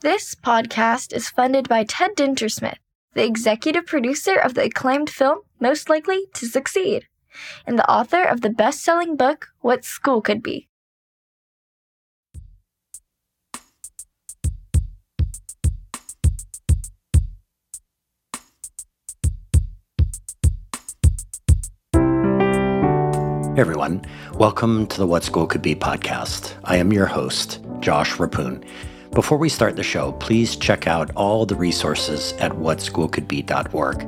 This podcast is funded by Ted Dintersmith, the executive producer of the acclaimed film Most Likely to Succeed, and the author of the best selling book What School Could Be. Hey everyone, welcome to the What School Could Be podcast. I am your host, Josh Reppun. Before we start the show, please check out all the resources at whatschoolcouldbe.org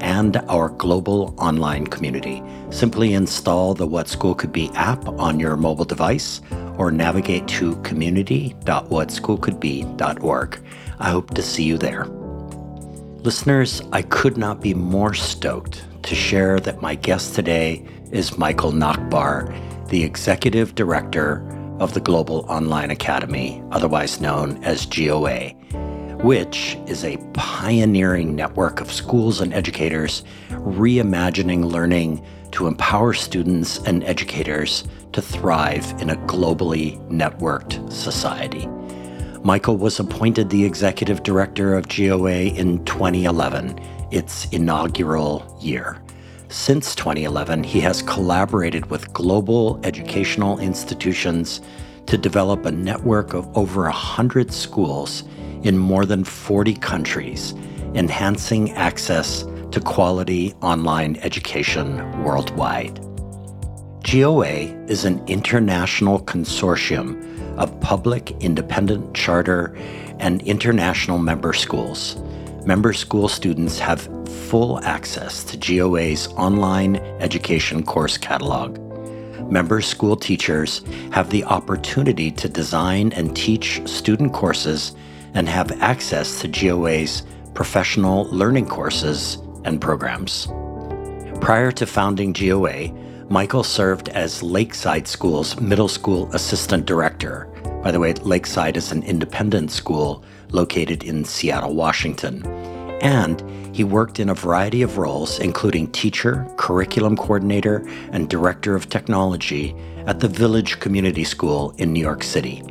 and our global online community. Simply install the What School Could Be app on your mobile device or navigate to community.whatschoolcouldbe.org. I hope to see you there. Listeners, I could not be more stoked to share that my guest today is Michael Nachbar, the Executive Director of the Global Online Academy, otherwise known as GOA, which is a pioneering network of schools and educators reimagining learning to empower students and educators to thrive in a globally networked society. Michael was appointed the executive director of GOA in 2011, its inaugural year. Since 2011, he has collaborated with global educational institutions to develop a network of over 100 schools in more than 40 countries, enhancing access to quality online education worldwide. GOA is an international consortium of public, independent, charter, and international member schools. Member school students have full access to GOA's online education course catalog. Member school teachers have the opportunity to design and teach student courses and have access to GOA's professional learning courses and programs. Prior to founding GOA, Michael served as Lakeside School's middle school assistant director. By the way, Lakeside is an independent school located in Seattle, Washington and he worked in a variety of roles, including teacher, curriculum coordinator, and director of technology at the Village Community School in New York City.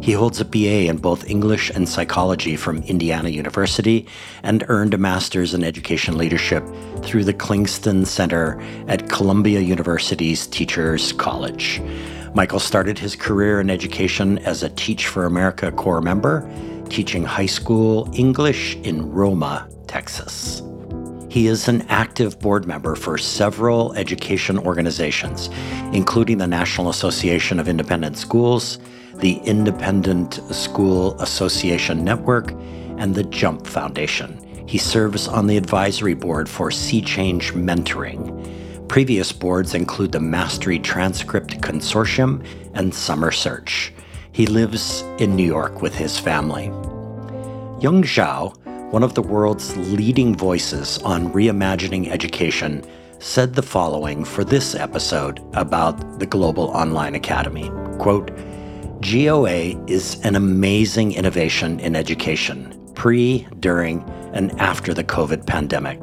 He holds a BA in both English and psychology from Indiana University and earned a master's in education leadership through the Klingenstein Center at Columbia University's Teachers College. Michael started his career in education as a Teach for America Corps member, teaching high school English in Roma, Texas. He is an active board member for several education organizations, including the National Association of Independent Schools, the Independent School Association Network, and the Jump Foundation. He serves on the advisory board for Sea Change Mentoring. Previous boards include the Mastery Transcript Consortium and Summer Search. He lives in New York with his family. Yong Zhao one of the world's leading voices on reimagining education, said the following for this episode about the Global Online Academy. Quote, GOA is an amazing innovation in education, pre, during, and after the COVID pandemic.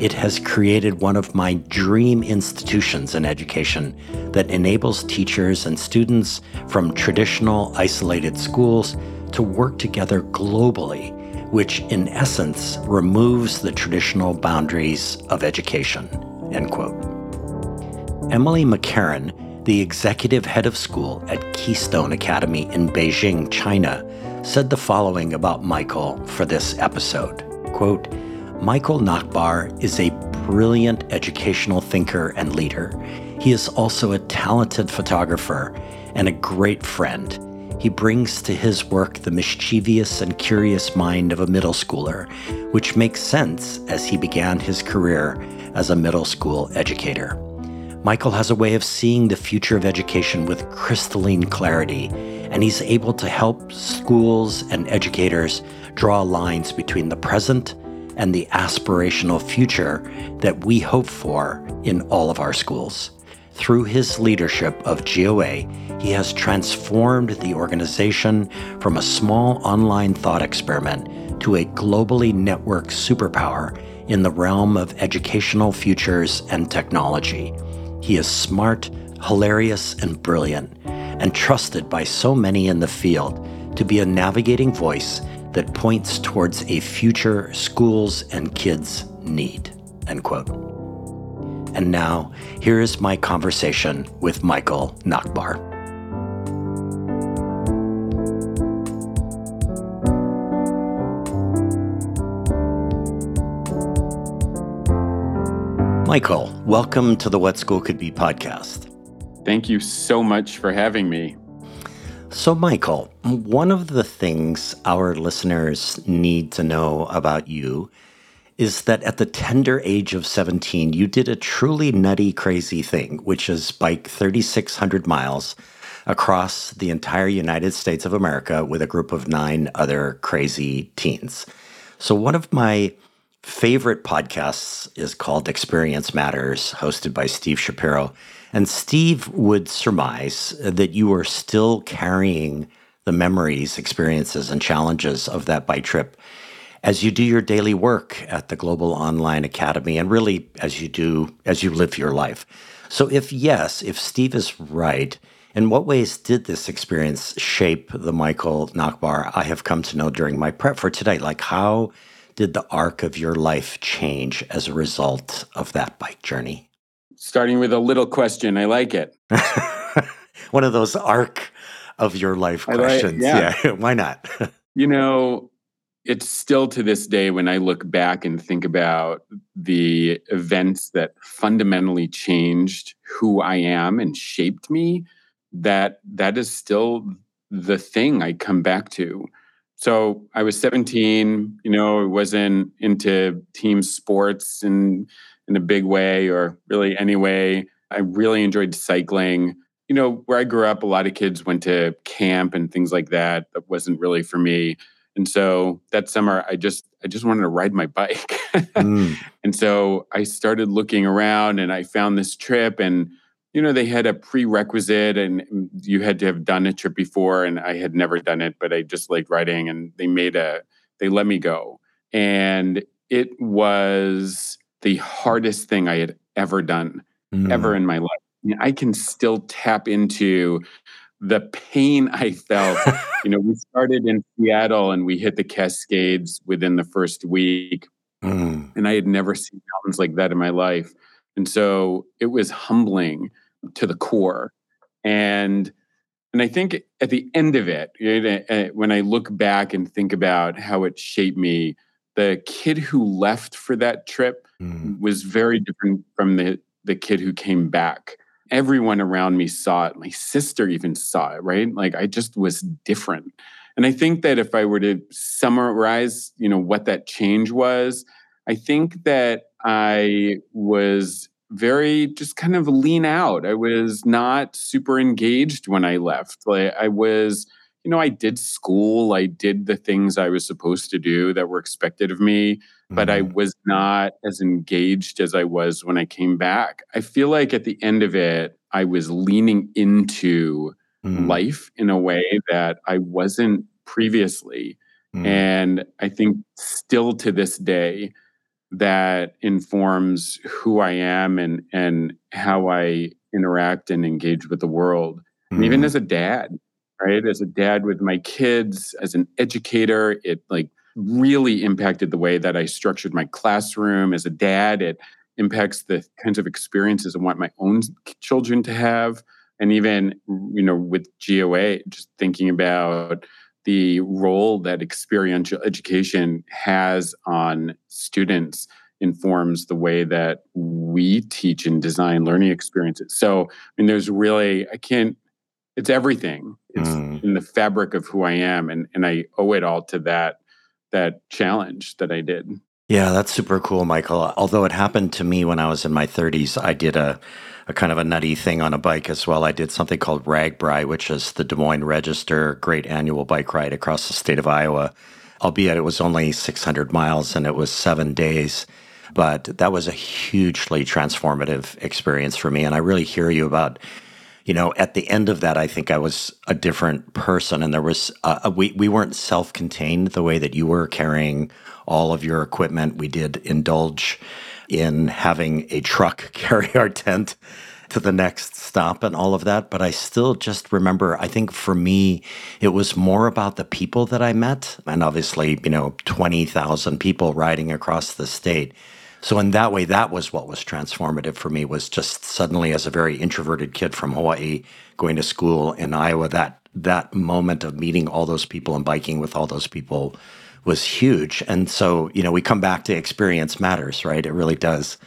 It has created one of my dream institutions in education that enables teachers and students from traditional isolated schools to work together globally which in essence removes the traditional boundaries of education. End quote. Emily McCarren, the executive head of school at Keystone Academy in Beijing, China, said the following about Michael for this episode. Quote, Michael Nachbar is a brilliant educational thinker and leader. He is also a talented photographer and a great friend he brings to his work the mischievous and curious mind of a middle schooler, which makes sense as he began his career as a middle school educator. Michael has a way of seeing the future of education with crystalline clarity, and he's able to help schools and educators draw lines between the present and the aspirational future that we hope for in all of our schools. Through his leadership of GOA, he has transformed the organization from a small online thought experiment to a globally networked superpower in the realm of educational futures and technology. He is smart, hilarious, and brilliant, and trusted by so many in the field to be a navigating voice that points towards a future schools and kids need. End quote. And now, here is my conversation with Michael Nachbar. Michael, welcome to the What School Could Be podcast. Thank you so much for having me. So, Michael, one of the things our listeners need to know about you is that at the tender age of 17, you did a truly nutty, crazy thing, which is bike 3,600 miles across the entire United States of America with a group of nine other crazy teens. So, one of my favorite podcasts is called Experience Matters, hosted by Steve Shapiro. And Steve would surmise that you are still carrying the memories, experiences, and challenges of that bike trip as you do your daily work at the Global Online Academy and really as you do as you live your life. So if yes, if Steve is right, in what ways did this experience shape the Michael Nachbar I have come to know during my prep for today? Like how did the arc of your life change as a result of that bike journey? Starting with a little question. I like it. One of those arc of your life questions. Like, yeah. yeah. Why not? you know, it's still to this day when I look back and think about the events that fundamentally changed who I am and shaped me, that that is still the thing I come back to. So I was 17, you know, I wasn't into team sports in in a big way or really any way. I really enjoyed cycling. You know, where I grew up, a lot of kids went to camp and things like that. That wasn't really for me. And so that summer I just I just wanted to ride my bike. mm. And so I started looking around and I found this trip and you know, they had a prerequisite and you had to have done a trip before and I had never done it, but I just liked riding, and they made a, they let me go. And it was the hardest thing I had ever done, mm. ever in my life. I, can still tap into the pain I felt. you know, we started in Seattle and we hit the Cascades within the first week. Mm. And I had never seen mountains like that in my life. And so it was humbling to the core. And and I think at the end of it, uh, when I look back and think about how it shaped me, the kid who left for that trip mm. was very different from the the kid who came back. Everyone around me saw it. My sister even saw it, right? Like I just was different. And I think that if I were to summarize, you know, what that change was, I think that I was very just kind of lean out. I was not super engaged when I left. Like I was, you know, I did school, I did the things I was supposed to do that were expected of me, mm-hmm. but I mm-hmm. was not as engaged as I was when I came back. I feel like at the end of it, I was leaning into mm-hmm. life in a way that I wasn't previously. Mm-hmm. And I think still to this day, that informs who I am and and how I interact and engage with the world. And even mm-hmm. as a dad, right? As a dad with my kids, as an educator, it like really impacted the way that I structured my classroom. As a dad, it impacts the kinds of experiences I want my own children to have. And even, you know, with GOA, just thinking about the role that experiential education has on students informs the way that we teach and design learning experiences. So, I mean, there's really, I can't, it's everything. It's mm. in the fabric of who I am. And, and I owe it all to that, that challenge that I did. Yeah, that's super cool, Michael. Although it happened to me when I was in my 30s, I did a a kind of a nutty thing on a bike as well. I did something called RAGBRAI, which is the Des Moines Register Great Annual Bike Ride across the state of Iowa, albeit it was only 600 miles and it was seven days. But that was a hugely transformative experience for me. And I really hear you about you know, at the end of that, I think I was a different person, and there was uh, we we weren't self-contained the way that you were carrying all of your equipment. We did indulge in having a truck carry our tent to the next stop and all of that. But I still just remember, I think for me, it was more about the people that I met. And obviously, you know, 20,000 people riding across the state. So in that way, that was what was transformative for me was just suddenly as a very introverted kid from Hawaii going to school in Iowa, that that moment of meeting all those people and biking with all those people was huge. And so, you know, we come back to experience matters, right? It really does.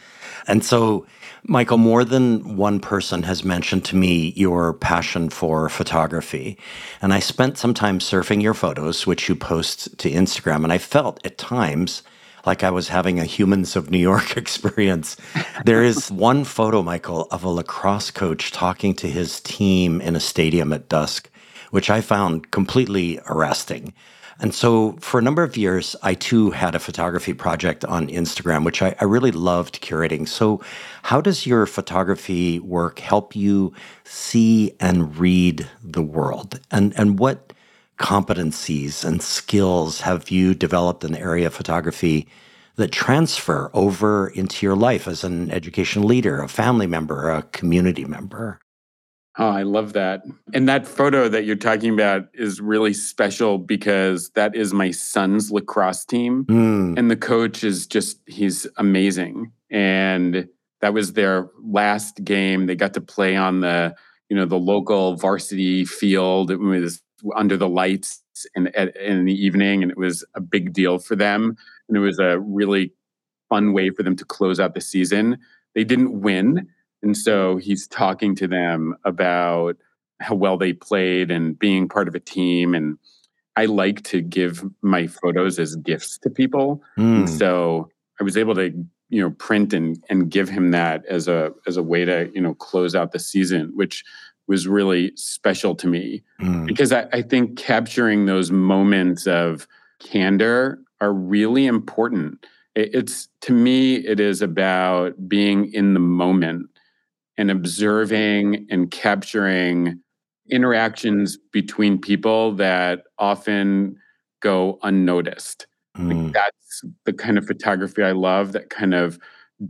And so, Michael, more than one person has mentioned to me your passion for photography. And I spent some time surfing your photos, which you post to Instagram. And I felt at times like I was having a Humans of New York experience. there is one photo, Michael, of a lacrosse coach talking to his team in a stadium at dusk, which I found completely arresting. And so for a number of years, I too had a photography project on Instagram, which I, I, really loved curating. So, how does your photography work help you see and read the world? And, and what competencies and skills have you developed in the area of photography that transfer over into your life as an education leader, a family member, a community member? Oh, I love that. And that photo that you're talking about is really special because that is my son's lacrosse team. Mm. And the coach is just, he's amazing. And that was their last game. They got to play on the, you know, the local varsity field. It was under the lights in, in the evening. And it was a big deal for them. And it was a really fun way for them to close out the season. They didn't win and so he's talking to them about how well they played and being part of a team. And I like to give my photos as gifts to people. Mm. So I was able to, you know, print and and give him that as a as a way to, you know, close out the season, which was really special to me. Mm. Because I, I think capturing those moments of candor are really important. It's to me, it is about being in the moment and observing and capturing interactions between people that often go unnoticed. Mm. Like that's the kind of photography I love, that kind of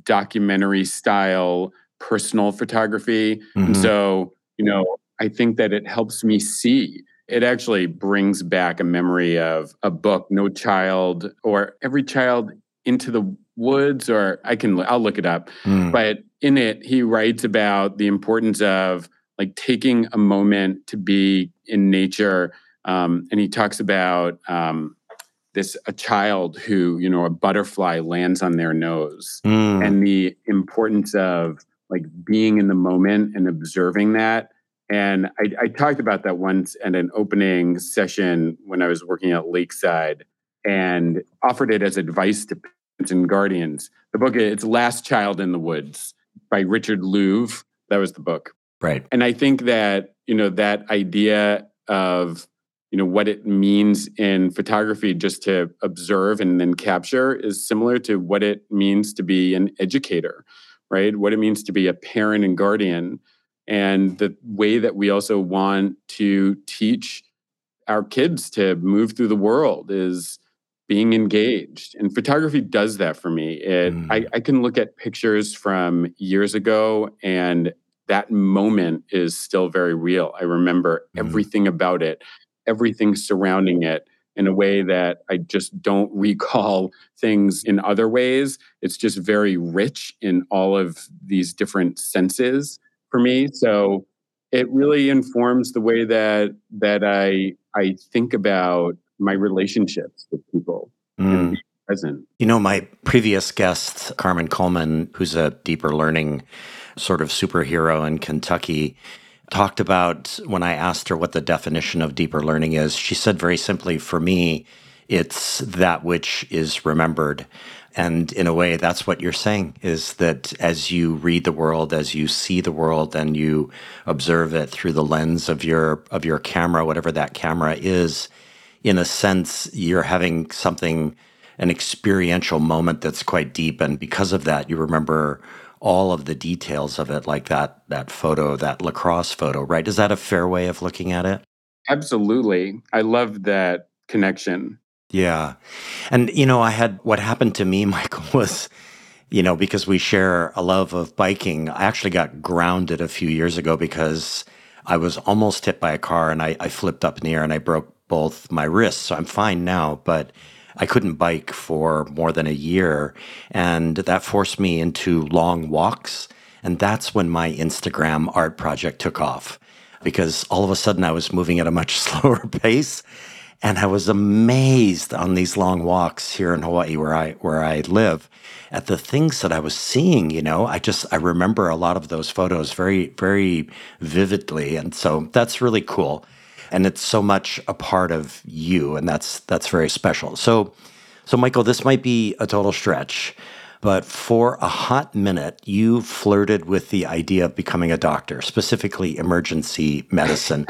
documentary style personal photography. Mm-hmm. And so, you know, I think that it helps me see. It actually brings back a memory of a book, No Child, or Every Child into the Woods, or I can, I'll look it up. Mm. But in it, he writes about the importance of like taking a moment to be in nature. Um, and he talks about um, this a child who, you know, a butterfly lands on their nose mm. and the importance of like being in the moment and observing that. And I, I talked about that once at an opening session when I was working at Lakeside and offered it as advice to parents and guardians. The book, it's Last Child in the Woods by Richard Louv. That was the book. Right. And I think that, you know, that idea of, you know, what it means in photography just to observe and then capture is similar to what it means to be an educator, right? What it means to be a parent and guardian. And the way that we also want to teach our kids to move through the world is being engaged. And photography does that for me. It, mm. I, I can look at pictures from years ago and that moment is still very real. I remember mm. everything about it, everything surrounding it in a way that I just don't recall things in other ways. It's just very rich in all of these different senses for me. So it really informs the way that that I I think about my relationships with people mm. present. You know, my previous guest, Carmen Coleman, who's a deeper learning sort of superhero in Kentucky, talked about when I asked her what the definition of deeper learning is. She said very simply, for me, it's that which is remembered. And in a way, that's what you're saying is that as you read the world, as you see the world and you observe it through the lens of your of your camera, whatever that camera is, in a sense, you're having something, an experiential moment that's quite deep. And because of that, you remember all of the details of it, like that that photo, that lacrosse photo, right? Is that a fair way of looking at it? Absolutely. I love that connection. Yeah. And you know, I had what happened to me, Michael, was you know, because we share a love of biking. I actually got grounded a few years ago because I was almost hit by a car and I, I flipped up in the air and I broke both my wrists. So I'm fine now, but I couldn't bike for more than a year. And that forced me into long walks. And that's when my Instagram art project took off because all of a sudden I was moving at a much slower pace. And I was amazed on these long walks here in Hawaii where I where I live at the things that I was seeing, you know. I just I remember a lot of those photos very very vividly and so that's really cool. And it's so much a part of you and that's that's very special. So so Michael, this might be a total stretch, but for a hot minute, you flirted with the idea of becoming a doctor, specifically emergency medicine.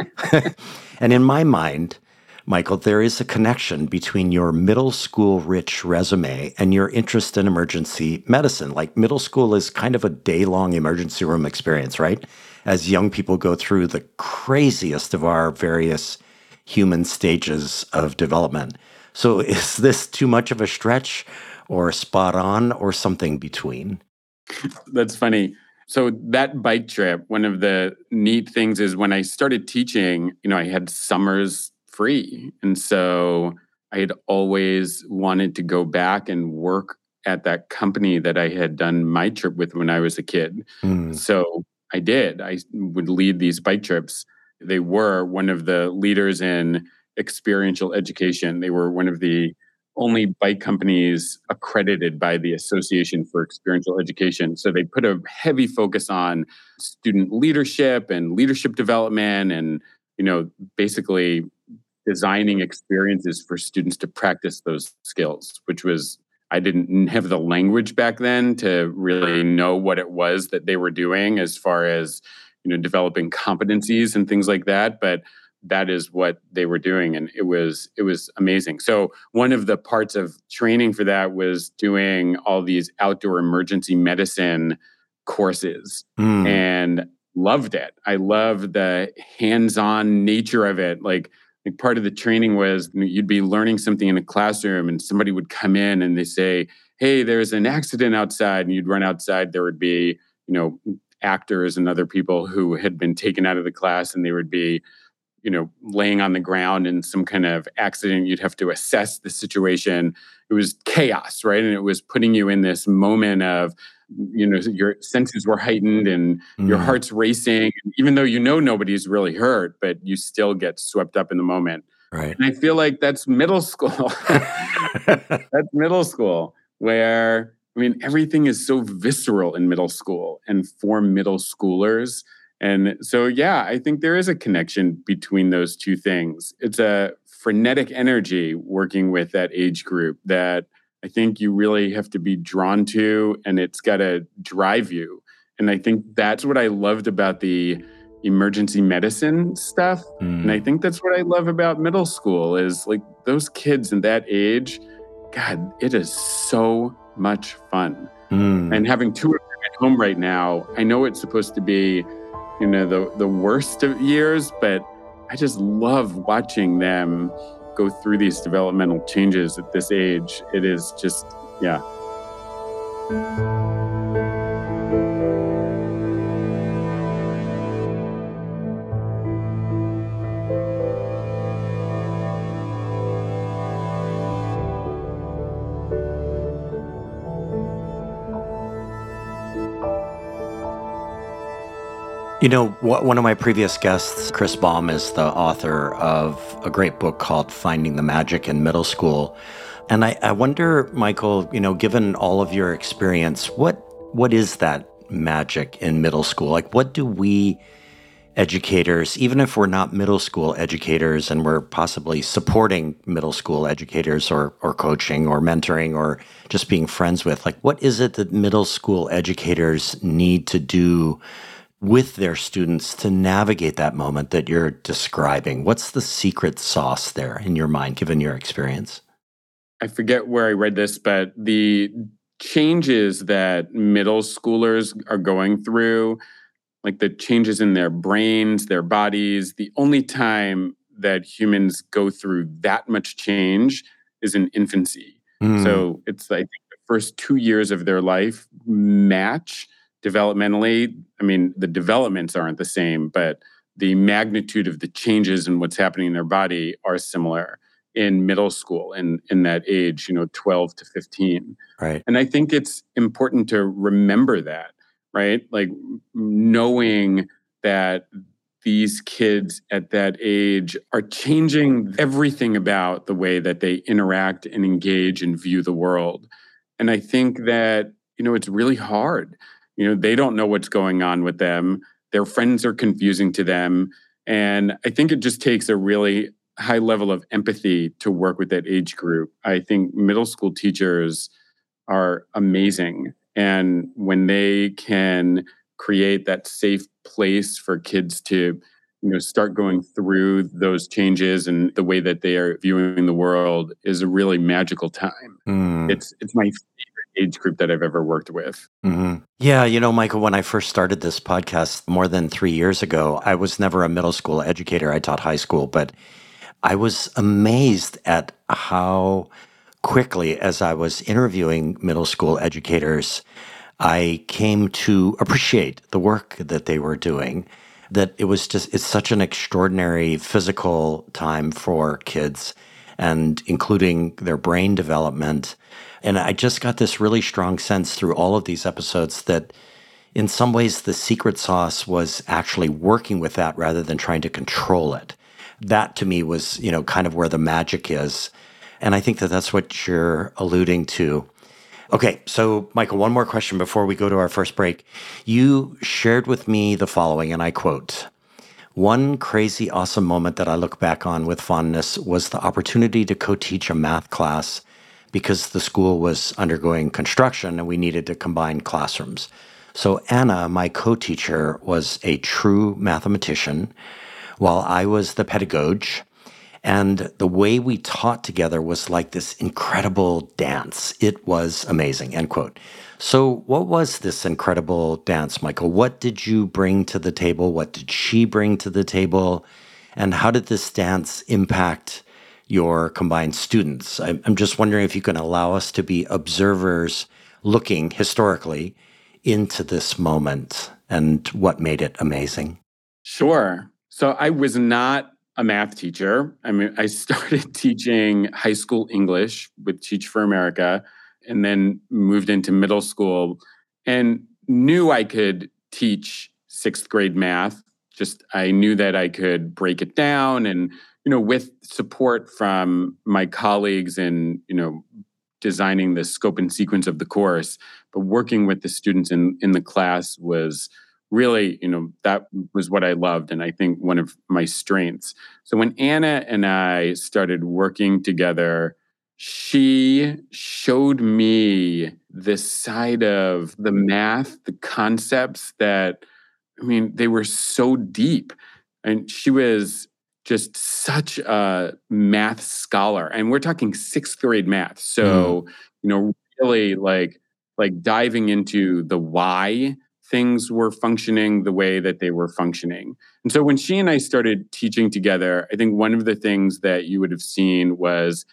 and in my mind, Michael, there is a connection between your middle school rich resume and your interest in emergency medicine. Like middle school is kind of a day long emergency room experience, right? As young people go through the craziest of our various human stages of development. So is this too much of a stretch? or spot on or something between? That's funny. So that bike trip, one of the neat things is when I started teaching, you know, I had summers free. And so I had always wanted to go back and work at that company that I had done my trip with when I was a kid. Mm. So I did. I would lead these bike trips. They were one of the leaders in experiential education. They were one of the only bike companies accredited by the Association for Experiential Education. So they put a heavy focus on student leadership and leadership development and, you know, basically designing experiences for students to practice those skills, which was I didn't have the language back then to really know what it was that they were doing as far as, you know, developing competencies and things like that, but that is what they were doing and it was it was amazing so one of the parts of training for that was doing all these outdoor emergency medicine courses mm. and loved it i love the hands-on nature of it like part of the training was you'd be learning something in a classroom and somebody would come in and they say hey there's an accident outside and you'd run outside there would be you know actors and other people who had been taken out of the class and they would be you know laying on the ground in some kind of accident. You'd have to assess the situation. It was chaos right? And it was putting you in this moment of you know your senses were heightened and mm. your heart's racing even though you know nobody's really hurt but you still get swept up in the moment right and i feel like that's middle school that's middle school where i mean everything is so visceral in middle school and for middle schoolers and so, yeah, I think there is a connection between those two things. It's a frenetic energy working with that age group that I think you really have to be drawn to, and it's got to drive you. And I think that's what I loved about the emergency medicine stuff. Mm. And I mm. think that's what I love about middle school is like those kids in that age, God, it is so much fun. Mm. And having two of them at home right now, I know it's supposed to be you know the the worst of years but i just love watching them go through these developmental changes at this age it is just yeah You know, one of my previous guests, Chris Balme, is the author of a great book called Finding the Magic in Middle School. And I, I wonder, Michael, you know, given all of your experience, what what is that magic in middle school? Like, what do we educators, even if we're not middle school educators and we're possibly supporting middle school educators or, or coaching or mentoring or just being friends with, like, what is it that middle school educators need to do? With their students to navigate that moment that you're describing? What's the secret sauce there in your mind, given your experience? I forget where I read this, but the changes that middle schoolers are going through, like the changes in their brains, their bodies, the only time that humans go through that much change is in infancy. Mm. So it's, I think, the first two years of their life match developmentally. I mean, the developments aren't the same, but the magnitude of the changes and what's happening in their body are similar in middle school and in that age, you know, 12 to 15. Right. And I think it's important to remember that, right? Like knowing that these kids at that age are changing everything about the way that they interact and engage and view the world. And I think that, you know, it's really hard. You know, they don't know what's going on with them. Their friends are confusing to them. And I think it just takes a really high level of empathy to work with that age group. I think middle school teachers are amazing. And when they can create that safe place for kids to you know start going through those changes and the way that they are viewing the world is a really magical time mm. it's it's my age group that i've ever worked with mm-hmm. yeah you know michael when i first started this podcast more than three years ago i was never a middle school educator i taught high school but i was amazed at how quickly as i was interviewing middle school educators I came to appreciate the work that they were doing. That it was just, it's such an extraordinary physical time for kids and including their brain development. And I just got this really strong sense through all of these episodes that in some ways the secret sauce was actually working with that rather than trying to control it. That to me was, you know, kind of where the magic is. And I think that that's what you're alluding to. Okay, so Michael, one more question before we go to our first break. You shared with me the following, and I quote One crazy awesome moment that I look back on with fondness was the opportunity to co teach a math class because the school was undergoing construction and we needed to combine classrooms. So, Anna, my co teacher, was a true mathematician, while I was the pedagogue. And the way we taught together was like this incredible dance. It was amazing. End quote. So, what was this incredible dance, Michael? What did you bring to the table? What did she bring to the table? And how did this dance impact your combined students? I'm just wondering if you can allow us to be observers looking historically into this moment and what made it amazing. Sure. So, I was not a math teacher. I mean, I started teaching high school English with Teach for America and then moved into middle school and knew I could teach sixth grade math. Just I knew that I could break it down and, you know, with support from my colleagues in, you know, designing the scope and sequence of the course, but working with the students in, in the class was really, you know, that was what I loved. And I think one of my strengths. So when Anna and I started working together, she showed me this side of the math, the concepts that, I mean, they were so deep. And she was just such a math scholar. And we're talking sixth grade math. So, mm. you know, really like, like diving into the why things were functioning the way that they were functioning. And so when she and I started teaching together, I think one of the things that you would have seen was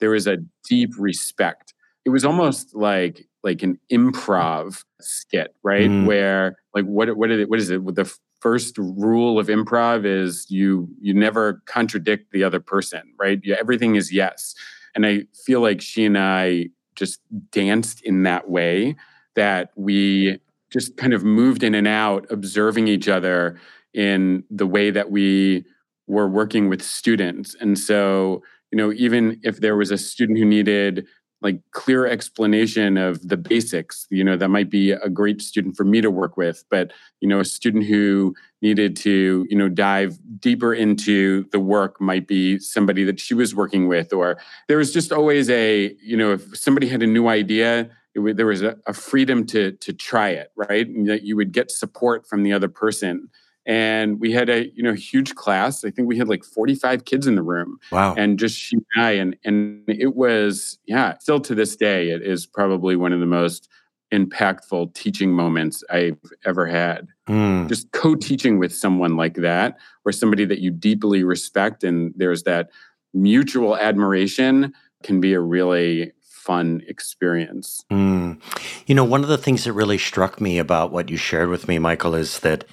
there was a deep respect. It was almost like like an improv skit, right? Mm. Where like what what is it? What is it? The first rule of improv is you you never contradict the other person, right? Yeah, everything is yes. And I feel like she and I just danced in that way that we just kind of moved in and out, observing each other in the way that we were working with students. And so, you know, even if there was a student who needed like clear explanation of the basics, you know, that might be a great student for me to work with. But, you know, a student who needed to, you know, dive deeper into the work might be somebody that she was working with. Or there was just always a, you know, if somebody had a new idea, it, there was a, a, freedom to to try it, right? And that you would get support from the other person. And we had a you know huge class. I think we had like 45 kids in the room. Wow. And just she and I, and and it was, yeah, still to this day, it is probably one of the most impactful teaching moments I've ever had. Mm. Just co-teaching with someone like that, or somebody that you deeply respect, and there's that mutual admiration can be a really fun experience. Mm. You know, one of the things that really struck me about what you shared with me, Michael, is that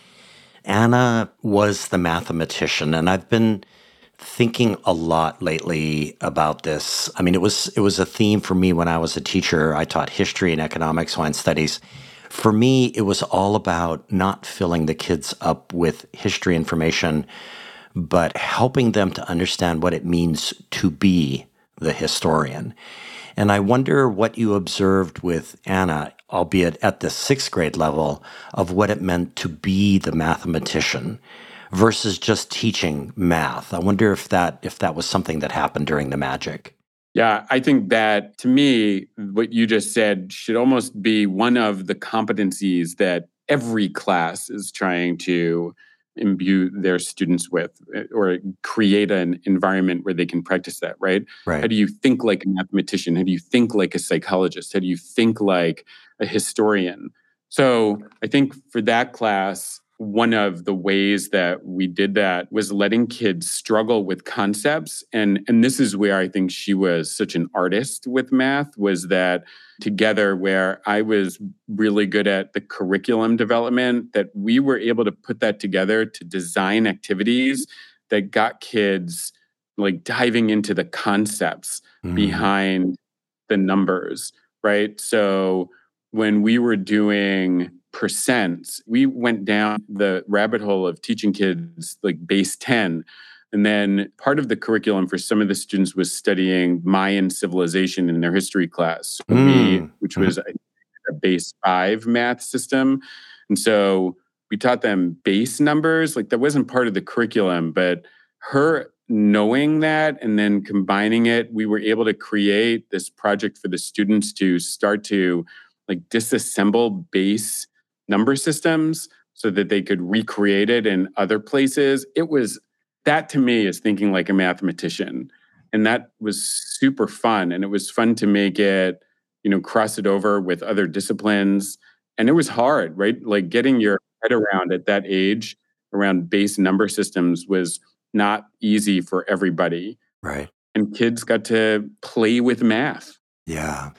Anna was the mathematician, and I've been thinking a lot lately about this. I mean, it was it was a theme for me when I was a teacher. I taught history and economics, wine studies. For me, it was all about not filling the kids up with history information, but helping them to understand what it means to be the historian. And I wonder what you observed with Anna, albeit at the sixth grade level, of what it meant to be the mathematician versus just teaching math. I wonder if that if that was something that happened during the magic. Yeah, I think that to me, what you just said should almost be one of the competencies that every class is trying to imbue their students with eh, or create an environment where they can practice that, right? Right. How do you think like a mathematician? How do you think like a psychologist? How do you think like a historian? So I think for that class, one of the ways that we did that was letting kids struggle with concepts and and this is where i think she was such an artist with math was that together where i was really good at the curriculum development that we were able to put that together to design activities that got kids like diving into the concepts mm. behind the numbers right so when we were doing percent, we went down the rabbit hole of teaching kids like base 10. And then part of the curriculum for some of the students was studying Mayan civilization in their history class, mm. we, which was a, a base five math system. And so we taught them base numbers. Like that wasn't part of the curriculum, but her knowing that and then combining it, we were able to create this project for the students to start to like disassemble base number systems so that they could recreate it in other places. It was that to me is thinking like a mathematician. And that was super fun. And it was fun to make it, you know, cross it over with other disciplines. And it was hard, right? Like getting your head around at that age around base number systems was not easy for everybody. Right. And kids got to play with math. Yeah.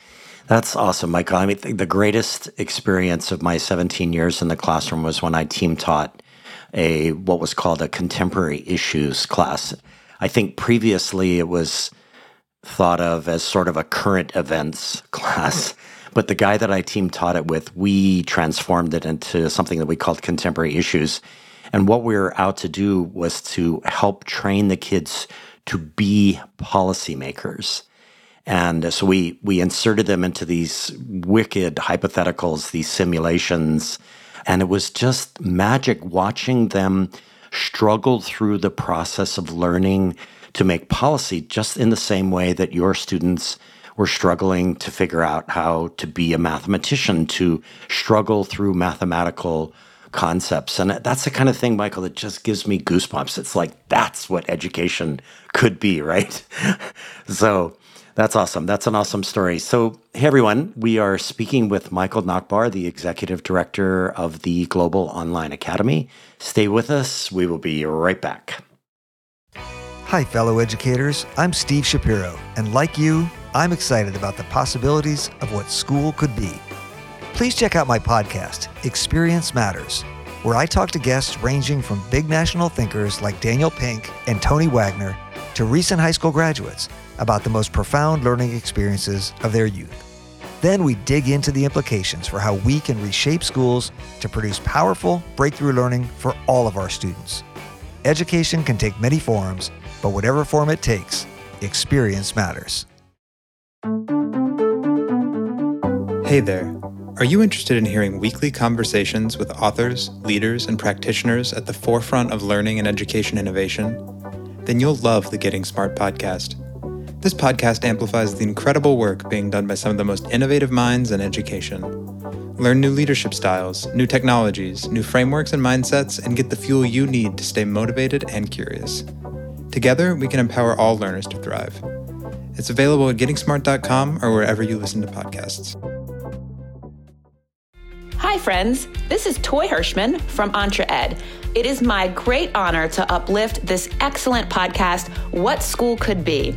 That's awesome, Michael. I mean, the greatest experience of my 17 years in the classroom was when I team taught a what was called a contemporary issues class. I think previously it was thought of as sort of a current events class. But the guy that I team taught it with, we transformed it into something that we called contemporary issues. And what we were out to do was to help train the kids to be policymakers. And uh, so we we inserted them into these wicked hypotheticals, these simulations, and it was just magic watching them struggle through the process of learning to make policy just in the same way that your students were struggling to figure out how to be a mathematician, to struggle through mathematical concepts. And that's the kind of thing, Michael, that just gives me goosebumps. It's like that's what education could be, right? so that's awesome. That's an awesome story. So, hey everyone, we are speaking with Michael Nachbar, the executive director of the Global Online Academy. Stay with us. We will be right back. Hi, fellow educators. I'm Steve Shapiro, and like you, I'm excited about the possibilities of what school could be. Please check out my podcast, Experience Matters, where I talk to guests ranging from big national thinkers like Daniel Pink and Tony Wagner to recent high school graduates about the most profound learning experiences of their youth. Then we dig into the implications for how we can reshape schools to produce powerful breakthrough learning for all of our students. Education can take many forms, but whatever form it takes, experience matters. Hey there. Are you interested in hearing weekly conversations with authors, leaders, and practitioners at the forefront of learning and education innovation? Then you'll love the Getting Smart podcast. This podcast amplifies the incredible work being done by some of the most innovative minds in education. Learn new leadership styles, new technologies, new frameworks and mindsets, and get the fuel you need to stay motivated and curious. Together, we can empower all learners to thrive. It's available at gettingsmart.com or wherever you listen to podcasts. Hi, friends. This is Toy Hirschman from Entre Ed. It is my great honor to uplift this excellent podcast, What School Could Be.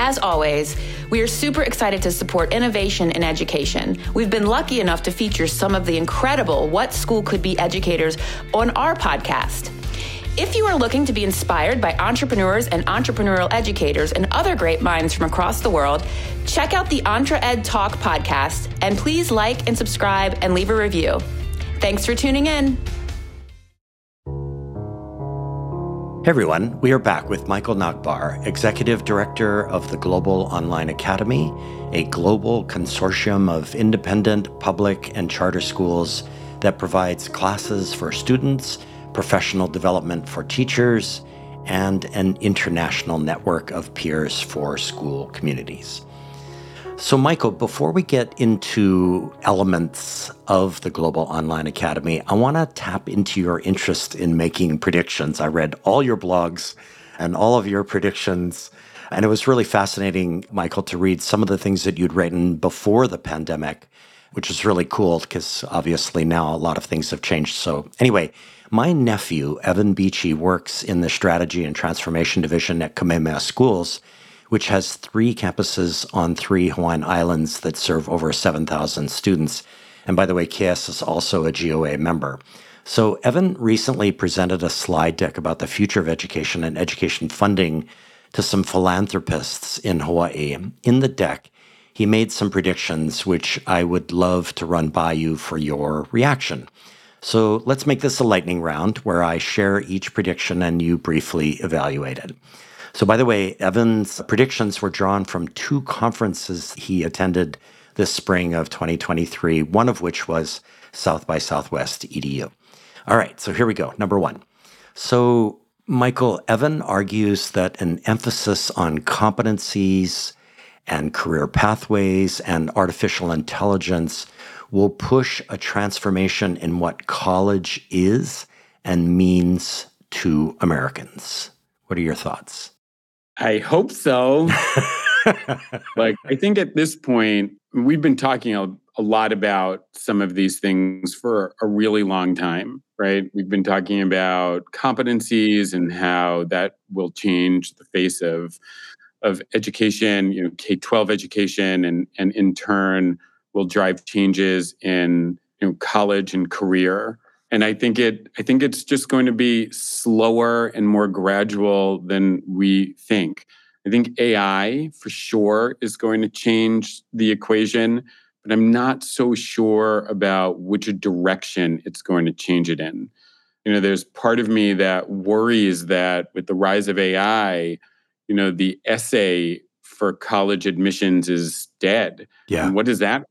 As always, we are super excited to support innovation in education. We've been lucky enough to feature some of the incredible What School Could Be educators on our podcast. If you are looking to be inspired by entrepreneurs and entrepreneurial educators and other great minds from across the world, check out the Entre Ed Talk podcast and please like and subscribe and leave a review. Thanks for tuning in. Hey everyone, we are back with Michael Nachbar, Executive Director of the Global Online Academy, a global consortium of independent, public, and charter schools that provides classes for students professional development for teachers, and an international network of peers for school communities. So, Michael, before we get into elements of the Global Online Academy, I want to tap into your interest in making predictions. I read all your blogs and all of your predictions. And it was really fascinating, Michael, to read some of the things that you'd written before the pandemic, which is really cool because obviously now a lot of things have changed. So, anyway, my nephew, Evan Beachy, works in the Strategy and Transformation Division at Kamehameha Schools, which has three campuses on three Hawaiian islands that serve over 7,000 students. And by the way, KS is also a GOA member. So, Evan recently presented a slide deck about the future of education and education funding to some philanthropists in Hawaii. In the deck, he made some predictions, which I would love to run by you for your reaction. So let's make this a lightning round where I share each prediction and you briefly evaluate it. So, by the way, Evan's predictions were drawn from two conferences he attended this spring of 2023, one of which was South by Southwest EDU. All right, so here we go. Number one. So, Michael, Evan argues that an emphasis on competencies and career pathways and artificial intelligence will push a transformation in what college is and means to Americans. What are your thoughts? I hope so. like, I think at this point, we've been talking a, a, lot about some of these things for a really long time, right? We've been talking about competencies and how that will change the face of of education, you know, K 12 education, and, and in turn, will drive changes in you know, college and career. And I think it I think it's just going to be slower and more gradual than we think. I think AI for sure is going to change the equation, but I'm not so sure about which direction it's going to change it in. You know, there's part of me that worries that with the rise of AI, you know, the essay for college admissions is dead. Yeah. And what does that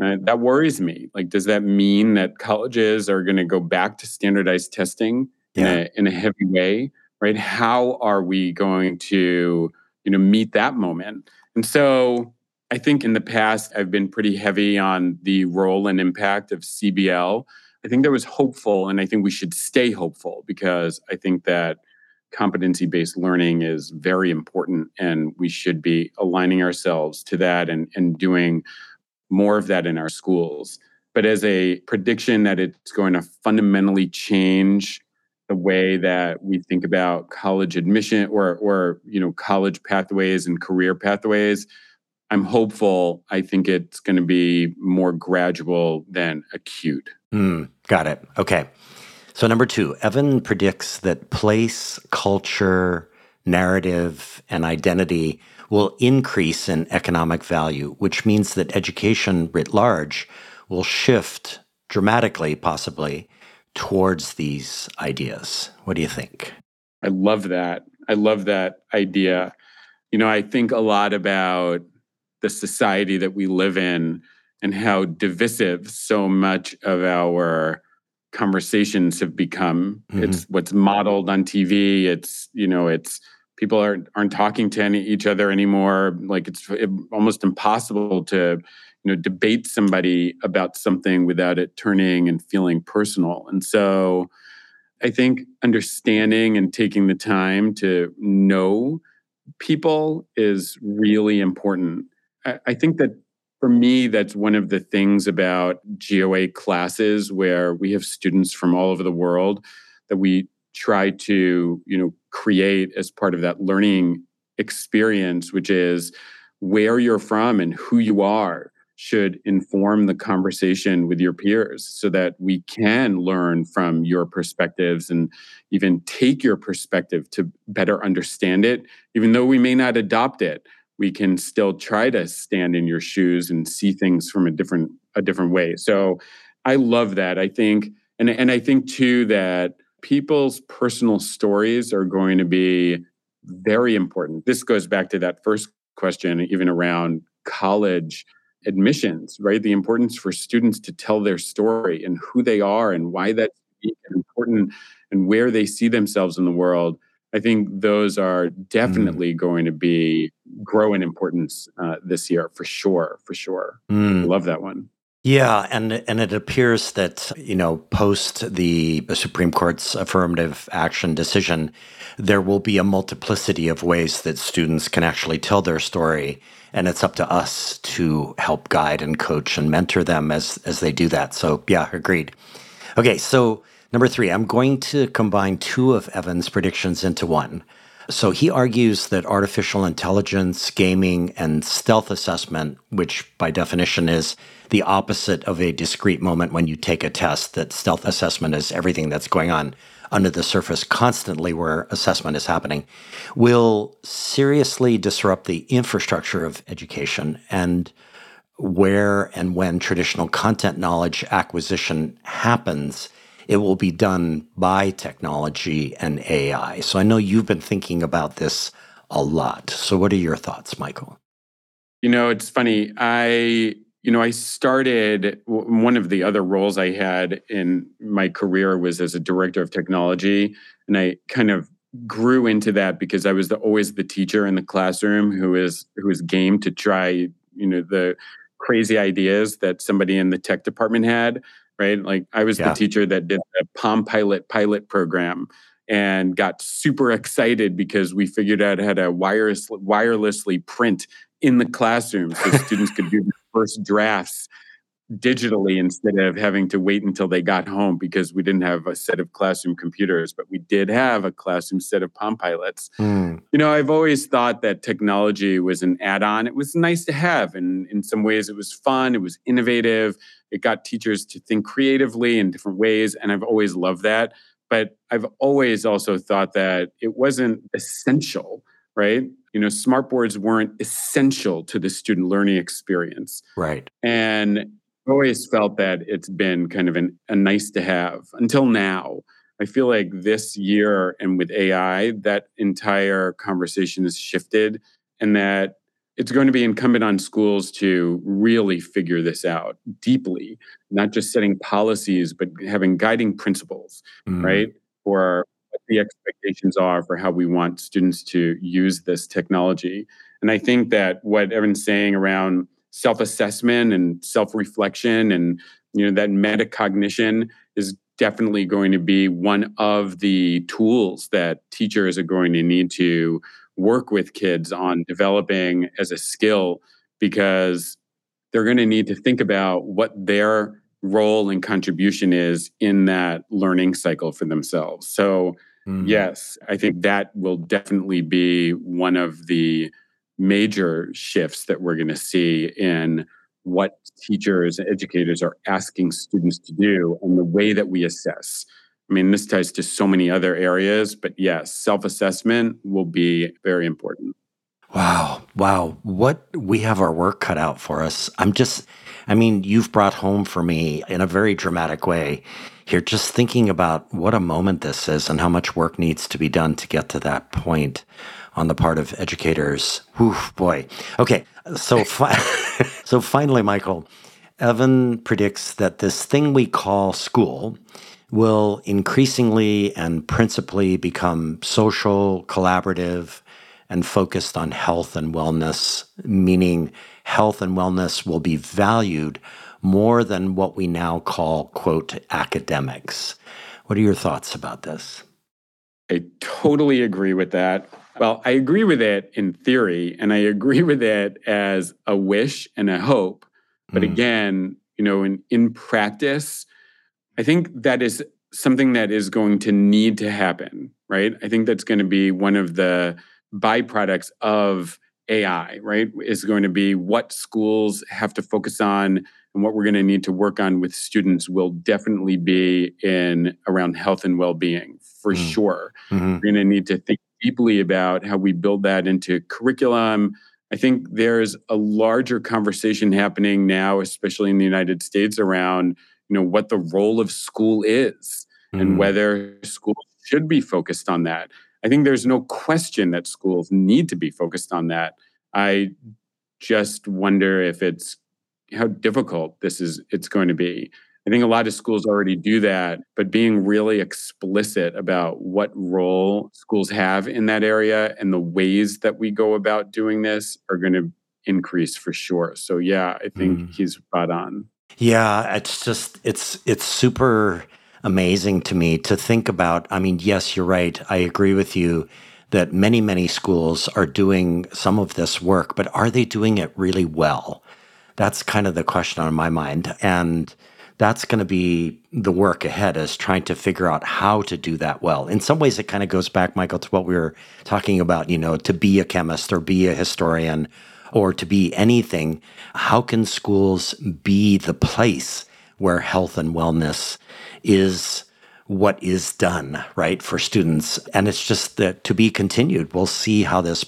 Right? That worries me. Like, does that mean that colleges are going to go back to standardized testing yeah. in, a, in a heavy way? Right? How are we going to, you know, meet that moment? And so, I think in the past I've been pretty heavy on the role and impact of CBL. I think that was hopeful, and I think we should stay hopeful because I think that competency based learning is very important, and we should be aligning ourselves to that and and doing more of that in our schools. But as a prediction that it's going to fundamentally change the way that we think about college admission or or you know college pathways and career pathways, I'm hopeful. I think it's going to be more gradual than acute. Mm, got it. Okay. So, number two, Evan predicts that place, culture, narrative, and identity will increase in economic value, which means that education writ large will shift dramatically, possibly, towards these ideas. What do you think? I love that. I love that idea. You know, I think a lot about the society that we live in and how divisive so much of our conversations have become. Mm-hmm. It's what's modeled on TV. It's, you know, it's people aren't aren't talking to any, each other anymore. Like it's almost impossible to you know debate somebody about something without it turning and feeling personal. And so I think understanding and taking the time to know people is really important. I, I think that for me, that's one of the things about GOA classes where we have students from all over the world that we try to you know create as part of that learning experience, which is where you're from and who you are should inform the conversation with your peers so that we can learn from your perspectives and even take your perspective to better understand it. Even though we may not adopt it, we can still try to stand in your shoes and see things from a different a different way. So I love that. I think and and I think too that people's personal stories are going to be very important. This goes back to that first question even around college admissions, right? The importance for students to tell their story and who they are and why that's important and where they see themselves in the world. I think those are mm. definitely mm. going to be grow in importance uh, this year for sure, for sure. Mm. Love that one. Yeah, and and it appears that you know post the Supreme Court's affirmative action decision, there will be a multiplicity of ways that students can actually tell their story and it's up to us to help guide and coach and mentor them as as they do that. So yeah, agreed. Okay, so number three, I'm going to combine two of Evan's predictions into one. So he argues that artificial intelligence, gaming, and stealth assessment, which by definition is the opposite of a discrete moment when you take a test, that stealth assessment is everything that's going on under the surface constantly where assessment is happening will seriously disrupt the infrastructure of education and where and when traditional content knowledge acquisition happens it will be done by technology and AI. So I know you've been thinking about this a lot. So what are your thoughts, Michael? You know, it's funny. I you know, I started one of the other roles I had in my career was as a director of technology. And I kind of grew into that because I was the, always the teacher in the classroom who is who is game to try, you know, the crazy ideas that somebody in the tech department had, right? Like I was yeah. the teacher that did the Palm Pilot pilot program and got super excited because we figured out how to wireless, wirelessly print in the classroom so students could do first drafts digitally instead of having to wait until they got home because we didn't have a set of classroom computers, but we did have a classroom set of Palm Pilots. Mm. You know, I've always thought that technology was an add on. It was nice to have, and in some ways, it was fun, it was innovative, it got teachers to think creatively in different ways, and I've always loved that. But I've always also thought that it wasn't essential, right? you know smartboards weren't essential to the student learning experience right and I always felt that it's been kind of an, a nice to have until now i feel like this year and with ai that entire conversation has shifted and that it's going to be incumbent on schools to really figure this out deeply not just setting policies but having guiding principles mm. right for what the expectations are for how we want students to use this technology. And I think that what Evan's saying around self-assessment and self-reflection and you know that metacognition is definitely going to be one of the tools that teachers are going to need to work with kids on developing as a skill because they're going to need to think about what their role and contribution is in that learning cycle for themselves. So Mm-hmm. Yes, I think that will definitely be one of the major shifts that we're going to see in what teachers and educators are asking students to do and the way that we assess. I mean, this ties to so many other areas, but yes, self assessment will be very important. Wow. Wow. What we have our work cut out for us. I'm just, I mean, you've brought home for me in a very dramatic way here, just thinking about what a moment this is and how much work needs to be done to get to that point on the part of educators. Whew, boy. Okay, so fi- so finally, Michael, Evan predicts that this thing we call school will increasingly and principally become social, collaborative, and focused on health and wellness, meaning health and wellness will be valued more than what we now call, quote, academics. What are your thoughts about this? I totally agree with that. Well, I agree with it in theory, and I agree with it as a wish and a hope. But mm. again, you know, in, in practice, I think that is something that is going to need to happen, right? I think that's going to be one of the byproducts of AI, right? Is going to be what schools have to focus on and what we're going to need to work on with students will definitely be in around health and well-being for mm. sure. Mm-hmm. We're going to need to think deeply about how we build that into curriculum. I think there's a larger conversation happening now, especially in the United States, around you know what the role of school is mm. and whether schools should be focused on that. I think there's no question that schools need to be focused on that. I just wonder if it's how difficult this is it's going to be. I think a lot of schools already do that, but being really explicit about what role schools have in that area and the ways that we go about doing this are going to increase for sure. So yeah, I think mm. he's spot on. Yeah, it's just it's it's super amazing to me to think about. I mean, yes, you're right. I agree with you that many many schools are doing some of this work, but are they doing it really well? That's kind of the question on my mind. And that's going to be the work ahead is trying to figure out how to do that well. In some ways, it kind of goes back, Michael, to what we were talking about, you know, to be a chemist or be a historian or to be anything. How can schools be the place where health and wellness is what is done, right, for students? And it's just that to be continued. We'll see how this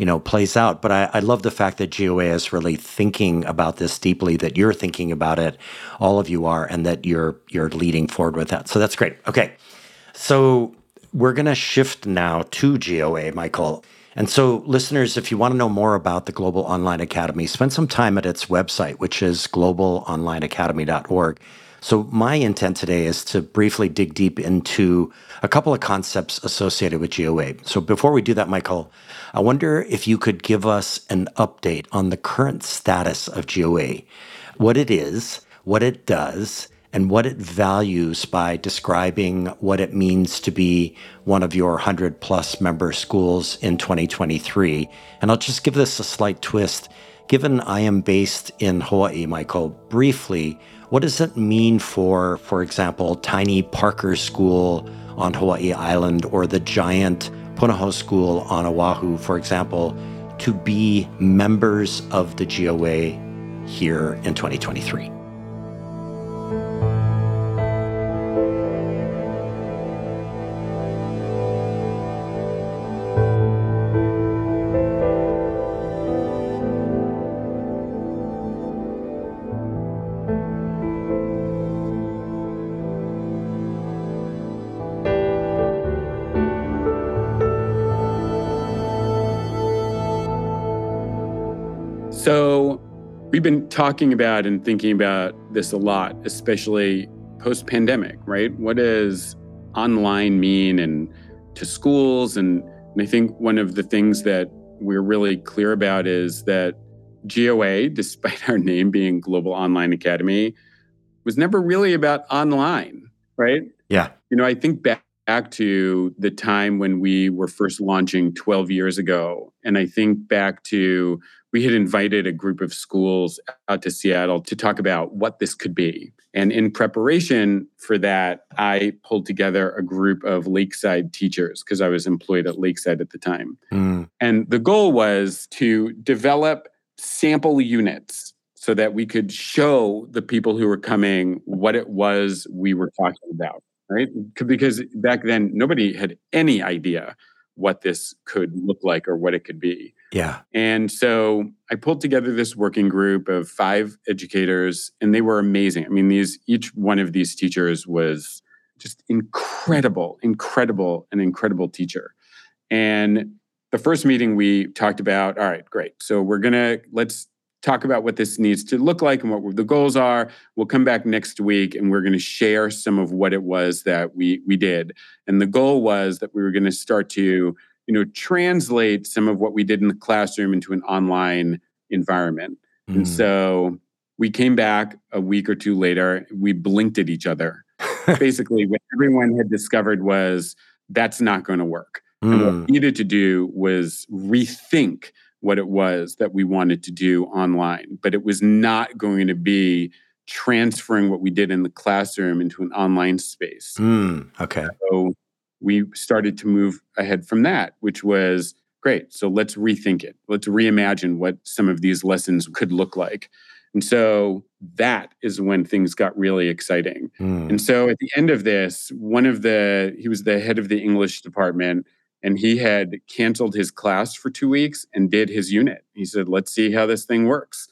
you know, plays out. But I, I, love the fact that GOA is really thinking about this deeply, that you're thinking about it, all of you are, and that you're you're leading forward with that. So that's great. Okay. So we're gonna shift now to GOA, Michael. And so, listeners, if you want to know more about the Global Online Academy, spend some time at its website, which is globalonlineacademy.org. So, my intent today is to briefly dig deep into a couple of concepts associated with GOA. So, before we do that, Michael, I wonder if you could give us an update on the current status of GOA, what it is, what it does, and what it values by describing what it means to be one of your 100 plus member schools in 2023. And I'll just give this a slight twist. Given I am based in Hawaii, Michael, briefly, what does it mean for, for example, tiny Parker School on Hawaii Island or the giant Punahou School on Oahu, for example, to be members of the GOA here in 2023? Talking about and thinking about this a lot, especially post pandemic, right? What does online mean and to schools? And, and I think one of the things that we're really clear about is that GOA, despite our name being Global Online Academy, was never really about online, right? Yeah. You know, I think back back to the time when we were first launching 12 years ago. And I think back to we had invited a group of schools out to Seattle to talk about what this could be. And in preparation for that, I pulled together a group of Lakeside teachers because I was employed at Lakeside at the time. Mm. And the goal was to develop sample units so that we could show the people who were coming what it was we were talking about, right? Because back then, nobody had any idea what this could look like or what it could be. Yeah. And so I pulled together this working group of five educators, and they were amazing. I mean, these each one of these teachers was just incredible, incredible, an incredible teacher. And the first meeting we talked about, all right, great. So we're gonna let's talk about what this needs to look like and what the goals are. We'll come back next week and we're going to share some of what it was that we we did. And the goal was that we were going to start to, you know, translate some of what we did in the classroom into an online environment. Mm. And so we came back a week or two later, we blinked at each other. Basically, what everyone had discovered was that's not going to work. Mm. And what we needed to do was rethink what it was that we wanted to do online, but it was not going to be transferring what we did in the classroom into an online space. Mm, okay. So we started to move ahead from that, which was great. So let's rethink it. Let's reimagine what some of these lessons could look like. And so that is when things got really exciting. Mm. And so at the end of this, one of the, he was the head of the English department and he had canceled his class for two weeks and did his unit. He said, let's see how this thing works.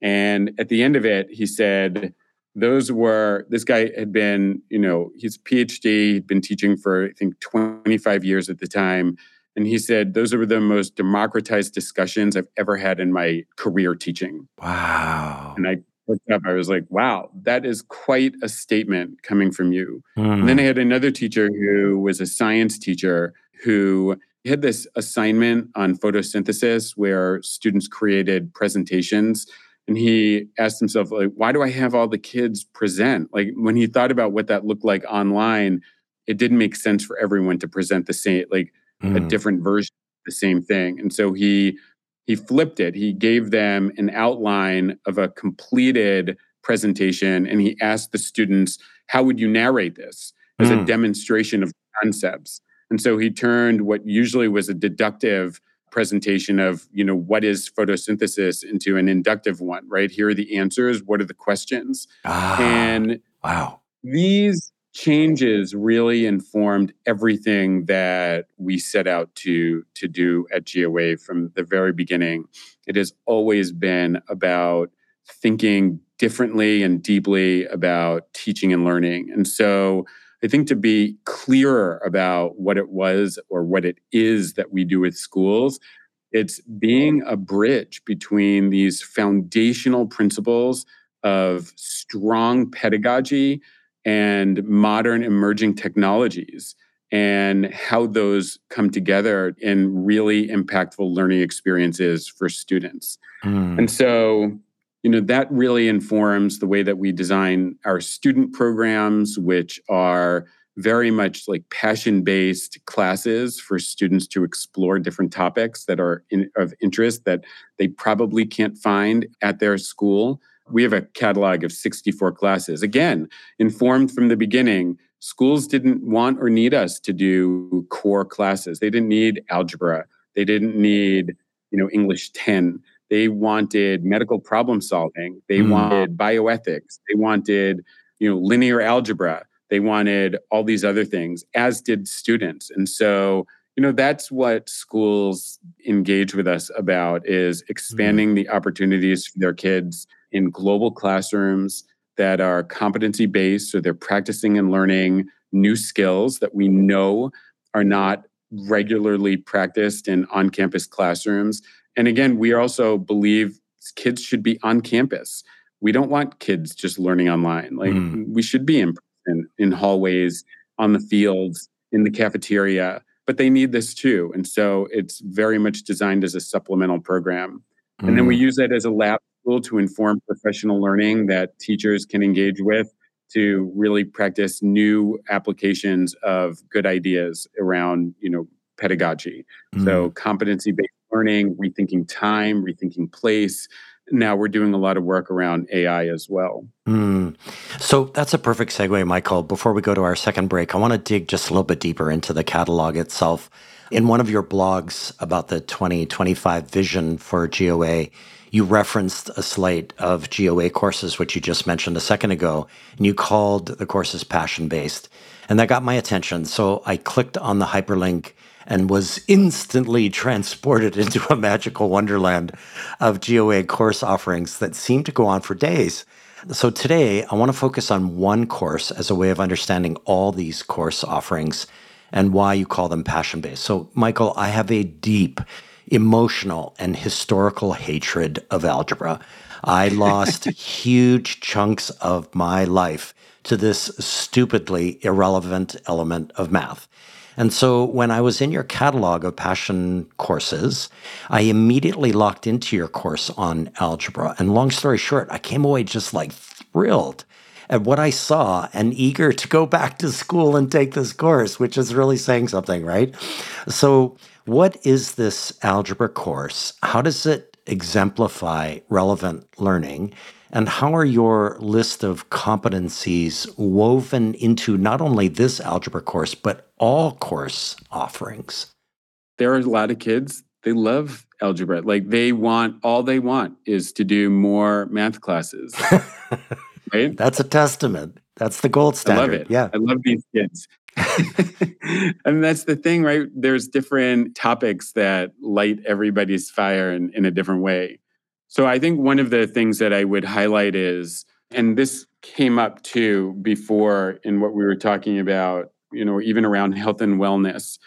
And at the end of it, he said, those were, this guy had been, you know, his PhD, he'd been teaching for, I think, 25 years at the time. And he said, those were the most democratized discussions I've ever had in my career teaching. Wow. And I looked up, I was like, wow, that is quite a statement coming from you. Mm. And then I hmm. had another teacher who was a science teacher who had this assignment on photosynthesis where students created presentations. And he asked himself like why do i have all the kids present? Like when he thought about what that looked like online it didn't make sense for everyone to present the same like mm. a different version of the same thing. And so he he flipped it. He gave them an outline of a completed presentation and he asked the students how would you narrate this as mm. a demonstration of concepts and so he turned what usually was a deductive presentation of you know what is photosynthesis into an inductive one right? Here are the answers. What are the questions? Ah, and wow. these changes really informed everything that we set out to to do at GOA from the very beginning. It has always been about thinking differently and deeply about teaching and learning. And so I think to be clearer about what it was or what it is that we do with schools, it's being a bridge between these foundational principles of strong pedagogy and modern emerging technologies and how those come together in really impactful learning experiences for students. Mm. And so you know that really informs the way that we design our student programs which are very much like passion based classes for students to explore different topics that are in, of interest that they probably can't find at their school. We have a catalog of 64 classes. Again informed from the beginning schools didn't want or need us to do core classes. They didn't need algebra. They didn't need you know english 10 they wanted medical problem solving. They mm. wanted bioethics. They wanted, you know, linear algebra. They wanted all these other things, as did students. And so, you know, that's what schools engage with us about is expanding mm. the opportunities for their kids in global classrooms that are competency based. So they're practicing and learning new skills that we know are not regularly practiced in on campus classrooms and again, we also believe kids should be on campus. We don't want kids just learning online. Like mm. we should be in person, in hallways, on the fields, in the cafeteria, but they need this too. And so it's very much designed as a supplemental program. Mm. And then we hmm. use it as a lab tool to inform professional learning that teachers can engage with to really practice new applications of good ideas around, you know, pedagogy. Mm. So competency based learning, rethinking time, rethinking place. Now we're doing a lot of work around AI as well. Mm. So that's a perfect segue, Michael. Before we go to our second break, I want to dig just a little bit deeper into the catalog itself. In one of your blogs about the 2025 vision for GOA, you referenced a slate of GOA courses, which you just mentioned a second ago, and you called the courses passion based. And that got my attention. So I clicked on the hyperlink and was instantly transported into a magical wonderland of GOA course offerings that seemed to go on for days. So today, I want to focus on one course as a way of understanding all these course offerings and why you call them passion based. So, Michael, I have a deep emotional and historical hatred of algebra. I lost huge chunks of my life to this stupidly irrelevant element of math. And so when I was in your catalog of passion courses, I immediately locked into your course on algebra. And long story short, I came away just like thrilled at what I saw and eager to go back to school and take this course, which is really saying something, right? So, what is this algebra course? How does it exemplify relevant learning? And how are your list of competencies woven into not only this algebra course, but all course offerings? There are a lot of kids they love algebra. Like they want all they want is to do more math classes. right? That's a testament. That's the gold standard. I love it. Yeah. I love these kids. and that's the thing, right? There's different topics that light everybody's fire in, in a different way. So I think one of the things that I would highlight is, and this came up too before in what we were talking about, you know, even around health and wellness.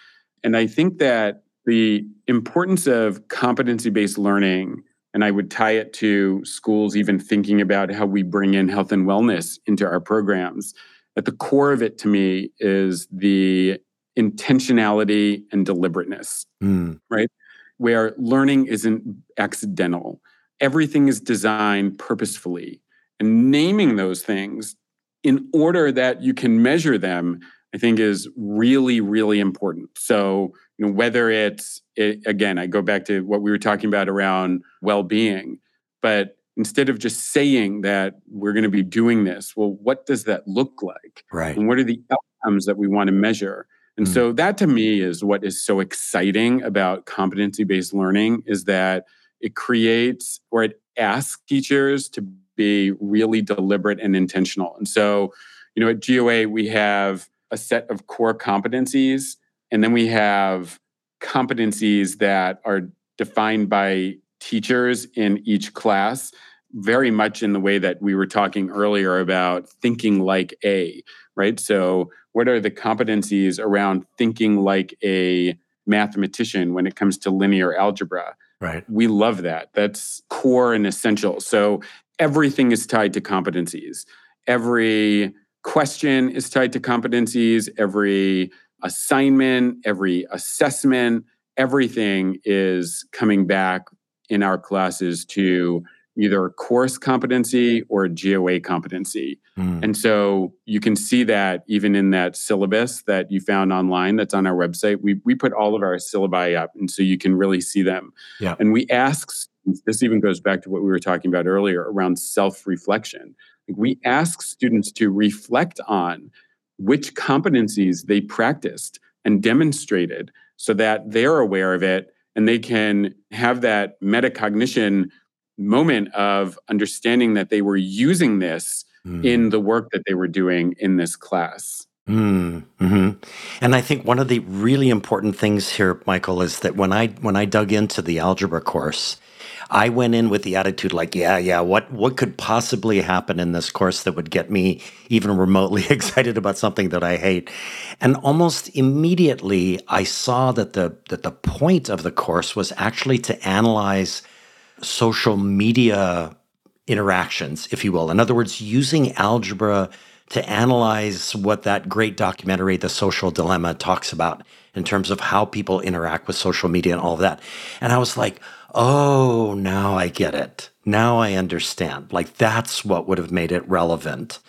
And I think that the importance of competency based learning, and I would tie it to schools even thinking about how we bring in health and wellness into our programs. At the core of it to me is the intentionality and deliberateness, Mm. right? Where learning isn't accidental, everything is designed purposefully. And naming those things in order that you can measure them, I think is really, really important. So, you know, whether it's, it, again, I go back to what we were talking about around well being, but instead of just saying that we're going to be doing this, well, what does that look like? Right. And what are the outcomes that we want to measure? And Mm. so that to me is what is so exciting about competency based learning is that it creates or it asks teachers to be really deliberate and intentional. And so, you know, at GOA, we have a set of core competencies, and then we have competencies that are defined by teachers in each class, very much in the way that we were talking earlier about thinking like a, right? So, what are the competencies around thinking like a mathematician when it comes to linear algebra? Right. We love that. That's core and essential. So everything is tied to competencies. Every question is tied to competencies. Every assignment, every assessment, everything is coming back in our classes to either a course competency or a GOA competency. Mm. And so you can see that even in that syllabus that you found online that's on our website. We, we put all of our syllabi up, and so you can really see them. Yeah. And we ask, this even goes back to what we were talking about earlier around self reflection. We ask students to reflect on which competencies they practiced and demonstrated so that they're aware of it and they can have that metacognition moment of understanding that they were using this Mm. in the work that they were doing in this class. Mm, hmm And I think one of the really important things here, Michael, is that when I when I dug into the algebra course, I went in with the attitude like, yeah, yeah, what what could possibly happen in this course that would get me even remotely excited about something that I hate? And almost immediately I saw that the that the point of the course was actually to analyze social media interactions, if you will. In other words, using algebra to analyze what that great documentary, The Social Dilemma, talks about in terms of how people interact with social media and all of that. And I was like, oh, now I get it. Now I understand. Like, that's what would have made it relevant.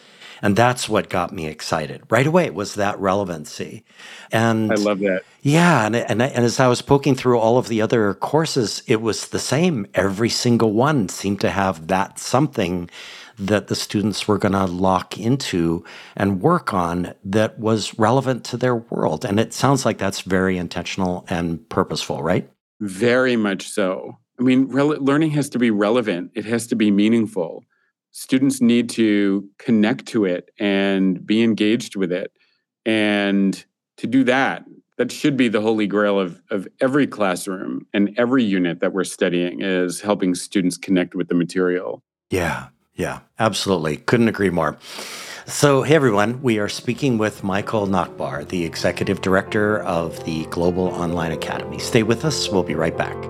And that's what got me excited right away It was that relevancy. And I love that. yeah, and, and and as I was poking through all of the other courses, it was the same. Every single one seemed to have that something that the students were going to lock into and work on that was relevant to their world. And it sounds like that's very intentional and purposeful, right? Very much so. I mean, rel- learning has to be relevant, it has to be meaningful. Students need to connect to it and be engaged with it. And to do that, that should be the holy grail of, of every classroom and every unit that we're studying is helping students connect with the material. Yeah, yeah, absolutely. Couldn't agree more. So, hey everyone, we are speaking with Michael Nachbar, the Executive Director of the Global Online Academy. Stay with us, we'll be right back.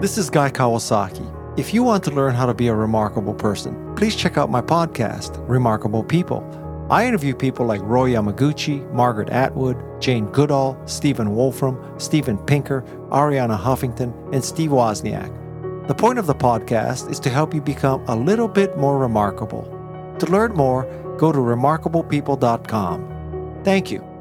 This is Guy Kawasaki. If you want to learn how to be a remarkable person, please check out my podcast, Remarkable People. I interview people like Roy Yamaguchi, Margaret Atwood, Jane Goodall, Stephen Wolfram, Steven Pinker, Arianna Huffington, and Steve Wozniak. The point of the podcast is to help you become a little bit more remarkable. To learn more, go to remarkablepeople.com. Thank you.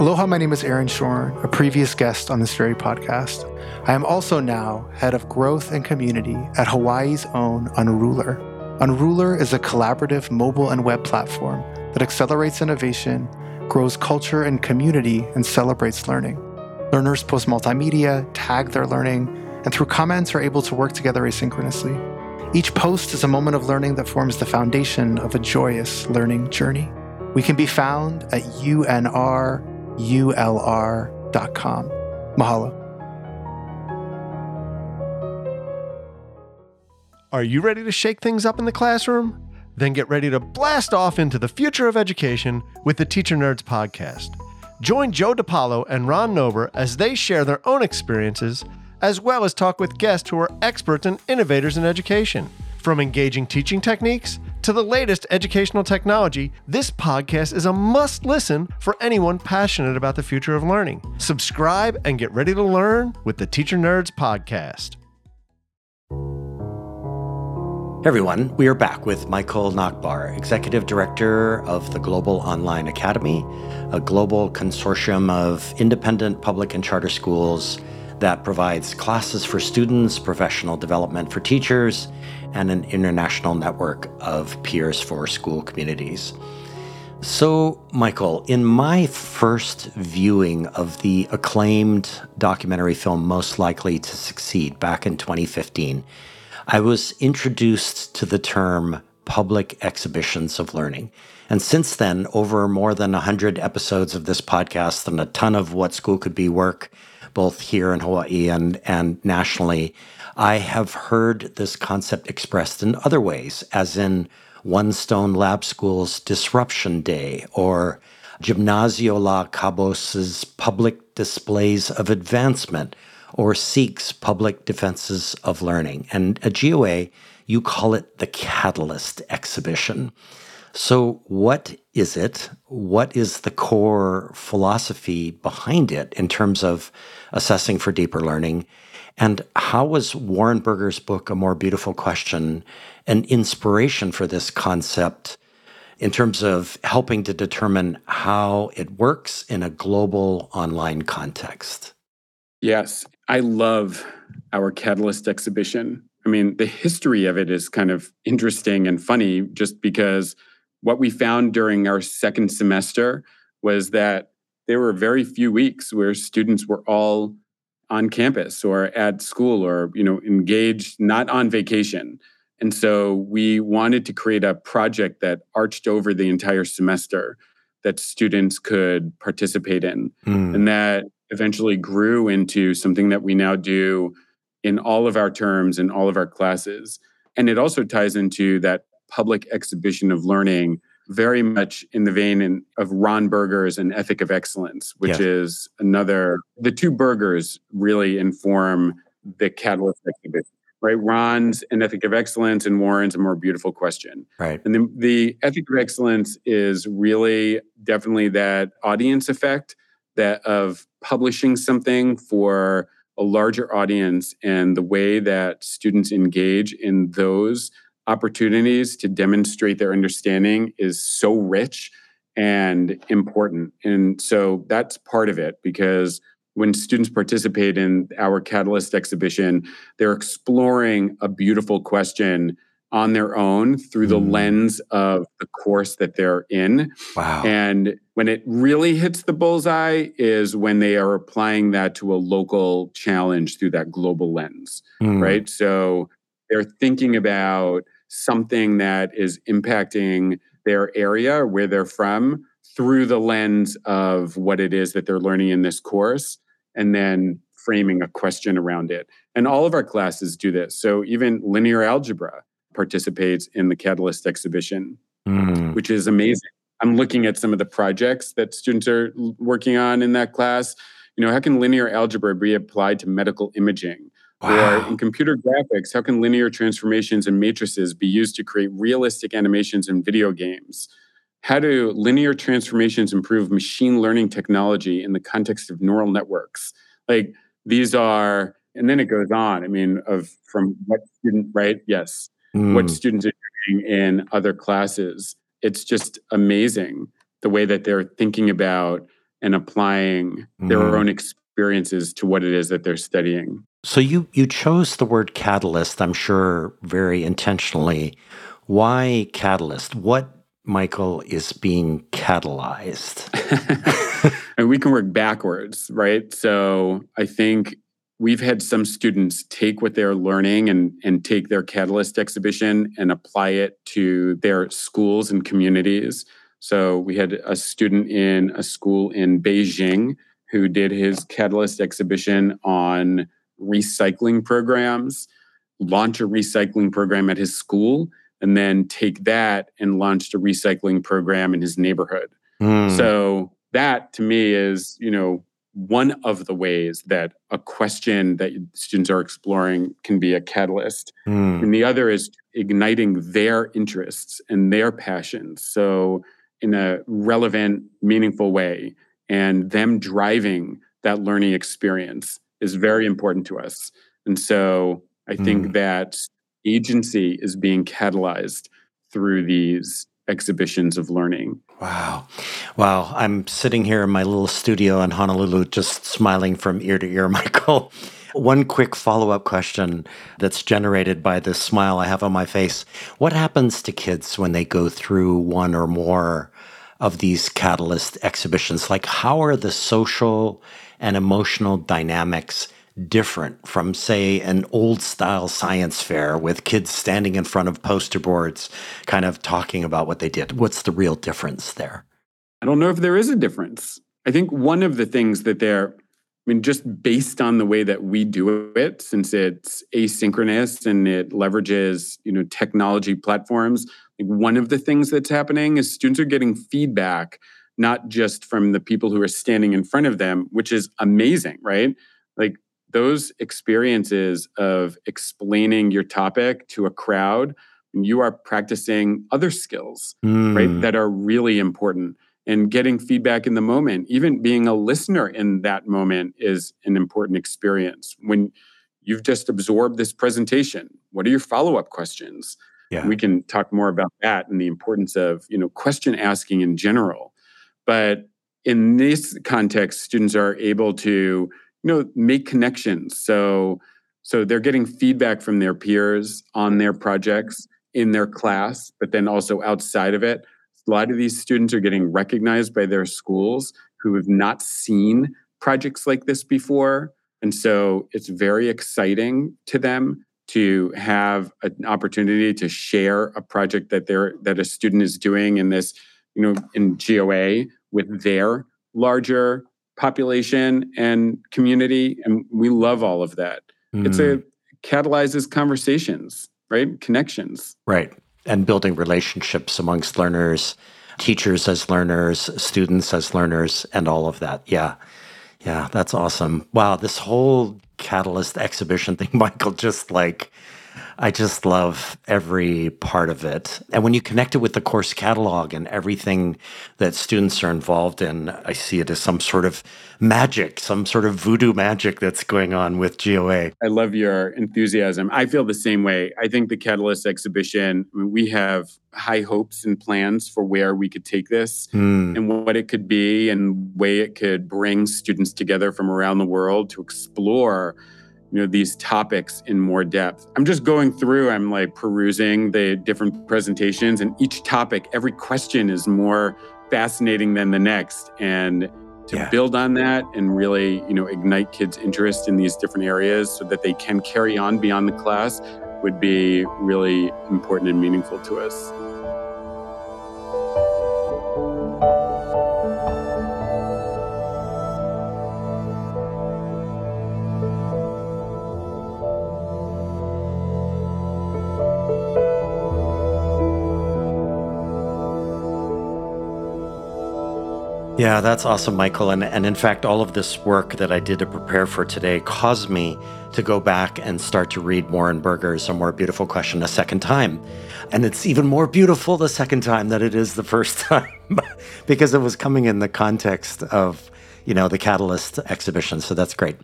Aloha, my name is Aaron Shorn, a previous guest on this very podcast. I am also now head of growth and community at Hawaii's own Unrulr. Unrulr is a collaborative mobile and web platform that accelerates innovation, grows culture and community, and celebrates learning. Learners post multimedia, tag their learning, and through comments are able to work together asynchronously. Each post is a moment of learning that forms the foundation of a joyous learning journey. We can be found at unrulr.com. Mahalo. Are you ready to shake things up in the classroom? Then get ready to blast off into the future of education with the Teacher Nerds podcast. Join Joe DiPaolo and Ron Nober as they share their own experiences, as well as talk with guests who are experts and innovators in education. From engaging teaching techniques to the latest educational technology, this podcast is a must listen for anyone passionate about the future of learning. Subscribe and get ready to learn with the Teacher Nerds podcast. Hey everyone, we are back with Michael Nachbar, Executive Director of the Global Online Academy, a global consortium of independent public and charter schools that provides classes for students, professional development for teachers, and an international network of peers for school communities. So, Michael, in my first viewing of the acclaimed documentary film Most Likely to Succeed back in 2015, I was introduced to the term public exhibitions of learning. And since then, over more than 100 episodes of this podcast and a ton of What School Could Be work, both here in Hawaii and, and nationally, I have heard this concept expressed in other ways, as in One Stone Lab School's Disruption Day or Gimnasio Los Caobos's Public Displays of Advancement or SEEQS public defenses of learning. And at GOA, you call it the Catalyst Exhibition. So, what is it? What is the core philosophy behind it in terms of assessing for deeper learning? And how was Warren Berger's book, A More Beautiful Question, an inspiration for this concept in terms of helping to determine how it works in a global online context? Yes, I love our Catalyst exhibition. I mean, the history of it is kind of interesting and funny just because what we found during our second semester was that there were very few weeks where students were all on campus or at school or you know engaged not on vacation and so we wanted to create a project that arched over the entire semester that students could participate in mm. and that eventually grew into something that we now do in all of our terms and all of our classes. And it also ties into that public exhibition of learning very much in the vein in, of Ron Berger's An Ethic of Excellence, which is another, the two Bergers really inform the Catalyst exhibition, right? Ron's An Ethic of Excellence and Warren's A More Beautiful Question. Right. And the, the Ethic of Excellence is really definitely that audience effect that of publishing something for a larger audience and the way that students engage in those opportunities to demonstrate their understanding is so rich and important. And so that's part of it because when students participate in our Catalyst exhibition, they're exploring a beautiful question on their own through the mm. lens of the course that they're in. Wow. And when it really hits the bullseye is when they are applying that to a local challenge through that global lens, mm. right? So they're thinking about something that is impacting their area where they're from through the lens of what it is that they're learning in this course and then framing a question around it. And all of our classes do this. So even linear algebra participates in the Catalyst exhibition, mm. which is amazing. I'm looking at some of the projects that students are working on in that class. You know, how can linear algebra be applied to medical imaging? Wow. Or in computer graphics, how can linear transformations and matrices be used to create realistic animations in video games? How do linear transformations improve machine learning technology in the context of neural networks? Like these are, and then it goes on. I mean, of from what student, right? Yes mm. what students are doing in other classes. It's just amazing the way that they're thinking about and applying mm. their own experiences to what it is that they're studying. So you you chose the word catalyst, I'm sure very intentionally. Why catalyst? What Michael, is being catalyzed? and we can work backwards, right? So I think we've had some students take what they're learning and, and take their Catalyst exhibition and apply it to their schools and communities. So we had a student in a school in Beijing who did his Catalyst exhibition on recycling programs, launch a recycling program at his school, and then take that and launch a recycling program in his neighborhood. Mm. So that to me is, you know, one of the ways that a question that students are exploring can be a catalyst. Mm. And the other is igniting their interests and their passions. So in a relevant, meaningful way, and them driving that learning experience is very important to us. And so I think mm. that agency is being catalyzed through these exhibitions of learning. Wow. Wow. I'm sitting here in my little studio in Honolulu, just smiling from ear to ear, Michael. One quick follow up question that's generated by this smile I have on my face. What happens to kids when they go through one or more of these catalyst exhibitions? Like, how are the social and emotional dynamics different from, say, an old style science fair with kids standing in front of poster boards, kind of talking about what they did? What's the real difference there? I don't know if there is a difference. I think one of the things that they're, I mean, just based on the way that we do it, since it's asynchronous and it leverages, you know, technology platforms, one of the things that's happening is students are getting feedback, not just from the people who are standing in front of them, which is amazing, right? Like those experiences of explaining your topic to a crowd, you are practicing other skills, mm. right, hmm. that are really important. And getting feedback in the moment, even being a listener in that moment, is an important experience. When you've just absorbed this presentation, what are your follow up questions? Yeah. We can talk more about that and the importance of you know question asking in general. But in this context, students are able to you know make connections so so they're getting feedback from their peers on their projects in their class but then also outside of it a lot of these students are getting recognized by their schools who have not seen projects like this before and so it's very exciting to them to have an opportunity to share a project that they're that a student is doing in this you know in GOA with their larger population and community and we love all of that. Mm. it's a mm. catalyzes conversations right? Connections. Right. And building relationships amongst learners teachers as learners students as learners and all of that. Yeah. Yeah that's awesome. Wow this whole catalyst exhibition thing michael just like I just love every part of it. And when you connect it with the course catalog and everything that students are involved in, I see it as some sort of magic, some sort of voodoo magic that's going on with GOA. I love your enthusiasm. I feel the same way. I think the Catalyst exhibition, we have high hopes and plans for where we could take this mm. and what it could be and way it could bring students together from around the world to explore you know these topics in more depth. I'm just going through i'm like perusing the different presentations and each topic every question is more fascinating than the next. And to yeah. build on that and really you know ignite kids interest in these different areas so that they can carry on beyond the class would be really important and meaningful to us Yeah, that's awesome, Michael. And, and in fact, all of this work that I did to prepare for today caused me to go back and start to read Warren Berger's A More Beautiful Question a second time. And it's even more beautiful the second time than it is the first time because it was coming in the context of, you know, the Catalyst exhibition. So that's great.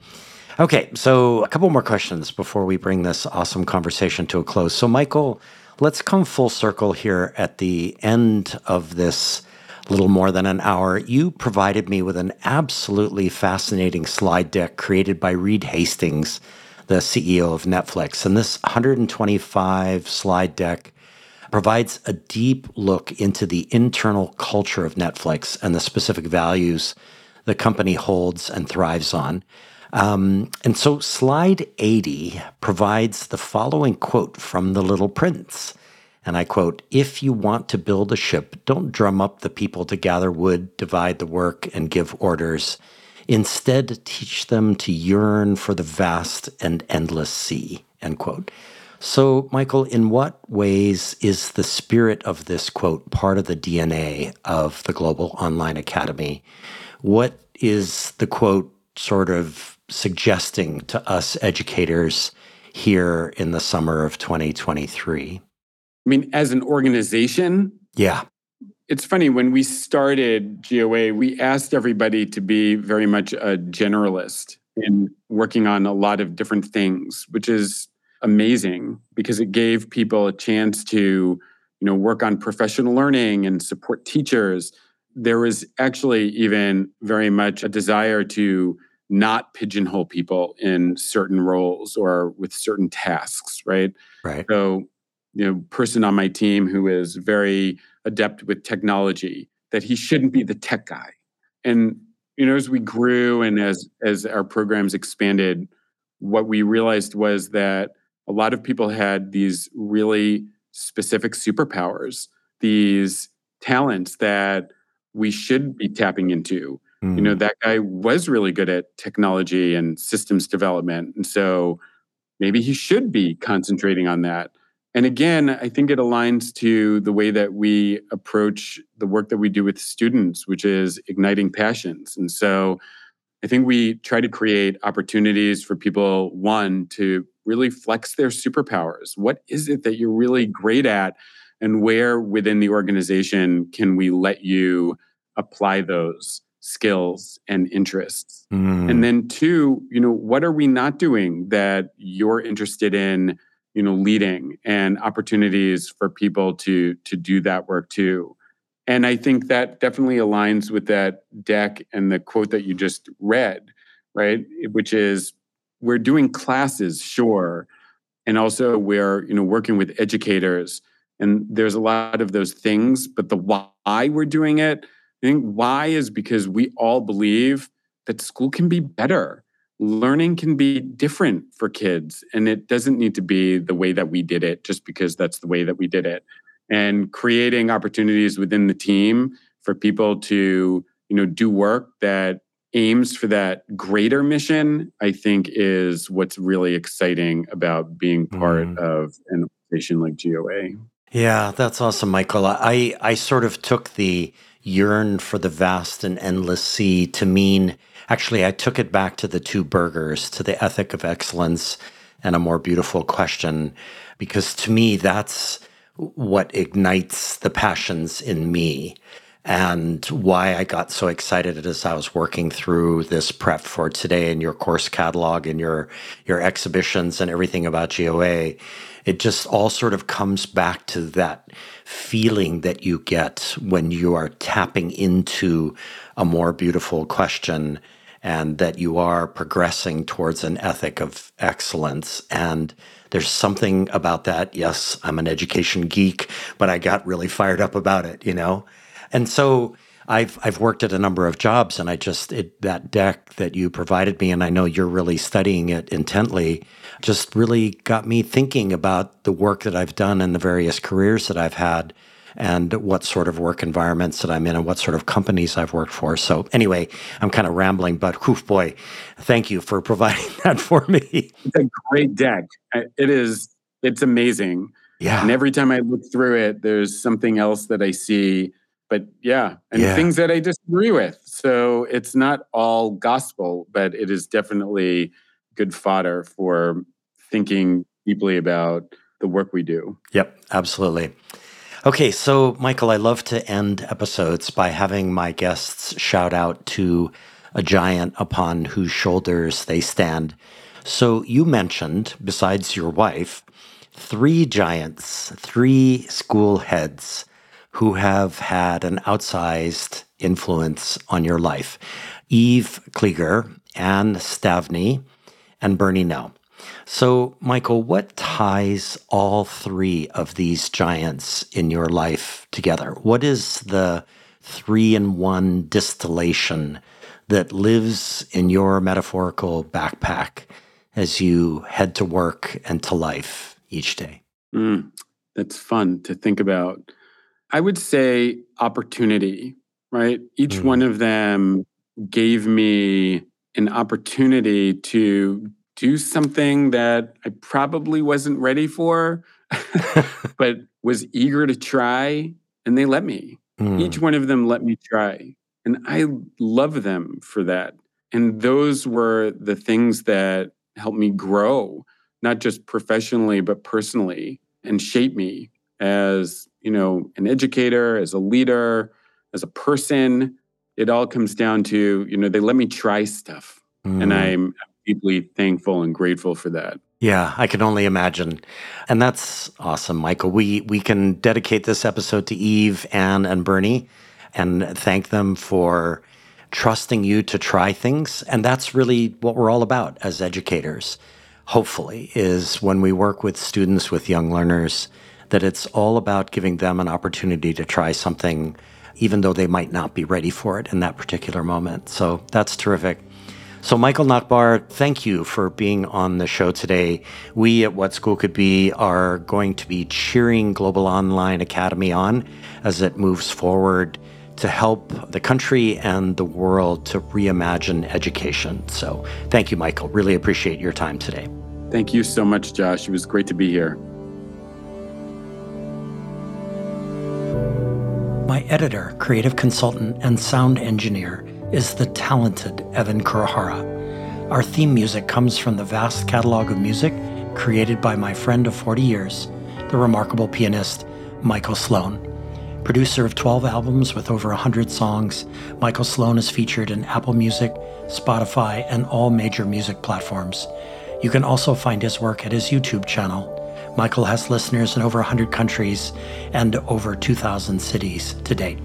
Okay, so a couple more questions before we bring this awesome conversation to a close. So, Michael, let's come full circle here at the end of this little more than an hour, you provided me with an absolutely fascinating slide deck created by Reed Hastings, the CEO of Netflix. And this 125 slide deck provides a deep look into the internal culture of Netflix and the specific values the company holds and thrives on. Um, and so, slide 80 provides the following quote from The Little Prince. And I quote If you want to build a ship, don't drum up the people to gather wood, divide the work, and give orders. Instead, teach them to yearn for the vast and endless sea. End quote. So, Michael, in what ways is the spirit of this quote part of the DNA of the Global Online Academy? What is the quote sort of suggesting to us educators here in the summer of 2023? I mean, as an organization, yeah. It's funny, when we started GOA, we asked everybody to be very much a generalist in working on a lot of different things, which is amazing because it gave people a chance to you know work on professional learning and support teachers. There was actually even very much a desire to not pigeonhole people in certain roles or with certain tasks right? Right. So you know person on my team who is very adept with technology that he shouldn't be the tech guy and you know as we grew and as as our programs expanded what we realized was that a lot of people had these really specific superpowers, these talents that we should be tapping into. Mm. You know, hmm. that guy was really good at technology and systems development. And so maybe he should be concentrating on that. And again, I think it aligns to the way that we approach the work that we do with students, which is igniting passions. And so I think we try to create opportunities for people, one, to really flex their superpowers. What is it that you're really great at? And where within the organization can we let you apply those skills and interests? Mm. And then two, you know, what are we not doing that you're interested in, you know, leading and opportunities for people to to do that work too? And I think that definitely aligns with that deck and the quote that you just read, right? Which is we're doing classes, sure. And also we're, you know, working with educators. And there's a lot of those things, but the why we're doing it, I think why is because we all believe that school can be better. Learning can be different for kids. And it doesn't need to be the way that we did it just because that's the way that we did it and creating opportunities within the team for people to you know do work that aims for that greater mission i think is what's really exciting about being part mm. of an organization like goa yeah that's awesome michael i i sort of took the yearn for the vast and endless sea to mean actually i took it back to the two Bergers to the ethic of excellence and a more beautiful question because to me that's what ignites the passions in me and why I got so excited as I was working through this prep for today and your course catalog and your your exhibitions and everything about GOA. It just all sort of comes back to that feeling that you get when you are tapping into a more beautiful question and that you are progressing towards an ethic of excellence and there's something about that. Yes, I'm an education geek, but I got really fired up about it, you know? And so I've I've worked at a number of jobs and I just it, that deck that you provided me and I know you're really studying it intently just really got me thinking about the work that I've done and the various careers that I've had and what sort of work environments that I'm in and what sort of companies I've worked for. So anyway, I'm kind of rambling, but whew, boy, thank you for providing that for me. It's a great deck. It is. It's amazing. Yeah. And every time I look through it, there's something else that I see. But yeah, and yeah. things that I disagree with. So it's not all gospel, but it is definitely good fodder for thinking deeply about the work we do. Yep, absolutely. Okay, so Michael, I love to end episodes by having my guests shout out to a giant upon whose shoulders they stand. So you mentioned, besides your wife, three giants, three school heads who have had an outsized influence on your life Eve Klieger, Anne Stavney, and Bernie Nell. So, Michael, what ties all three of these giants in your life together? What is the three in one distillation that lives in your metaphorical backpack as you head to work and to life each day? Mm, that's fun to think about. I would say opportunity, right? Each mm. one of them gave me an opportunity to do something that I probably wasn't ready for, but was eager to try, and they let me. Mm. Each one of them let me try. And I love them for that. And those were the things that helped me grow, not just professionally, but personally, and shape me as, you know, an educator, as a leader, as a person. It all comes down to, you know, they let me try stuff. Mm. And I'm deeply thankful and grateful for that. Yeah, I can only imagine. And that's awesome, Michael. We we can dedicate this episode to Eve, Anne, and Bernie and thank them for trusting you to try things. And that's really what we're all about as educators, hopefully, is when we work with students, with young learners, that it's all about giving them an opportunity to try something, even though they might not be ready for it in that particular moment. So that's terrific. So, Michael Nachbar, thank you for being on the show today. We at What School Could Be are going to be cheering Global Online Academy on as it moves forward to help the country and the world to reimagine education. So, thank you, Michael. Really appreciate your time today. Thank you so much, Josh. It was great to be here. My editor, creative consultant, and sound engineer is the talented Evan Kurahara. Our theme music comes from the vast catalog of music created by my friend of 40 years, the remarkable pianist Michael Sloan. Producer of 12 albums with over 100 songs, Michael Sloan is featured in Apple Music, Spotify, and all major music platforms. You can also find his work at his YouTube channel. Michael has listeners in over 100 countries and over 2,000 cities to date.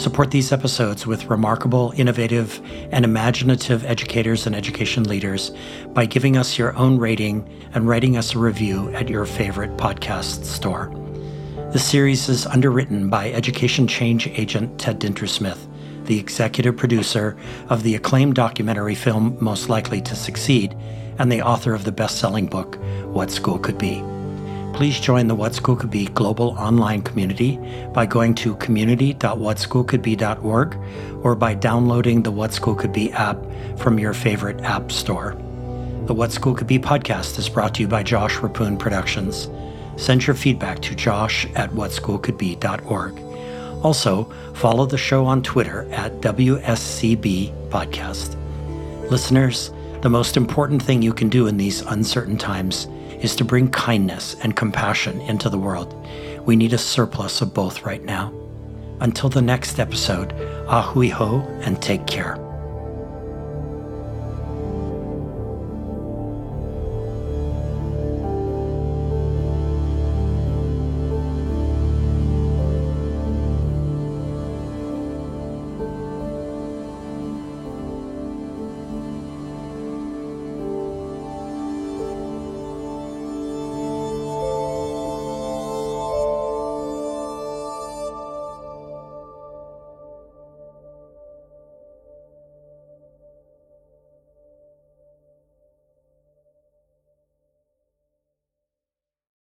Support these episodes with remarkable, innovative, and imaginative educators and education leaders by giving us your own rating and writing us a review at your favorite podcast store. The series is underwritten by education change agent Ted Dintersmith, the executive producer of the acclaimed documentary film Most Likely to Succeed, and the author of the best selling book, What School Could Be please join the What School Could Be global online community by going to community.whatschoolcouldbe.org or by downloading the What School Could Be app from your favorite app store. The What School Could Be podcast is brought to you by Josh Reppun Productions. Send your feedback to josh at whatschoolcouldbe.org. Also, follow the show on Twitter at WSCB Podcast. Listeners, the most important thing you can do in these uncertain times is to bring kindness and compassion into the world. We need a surplus of both right now. Until the next episode, ahui ho and take care.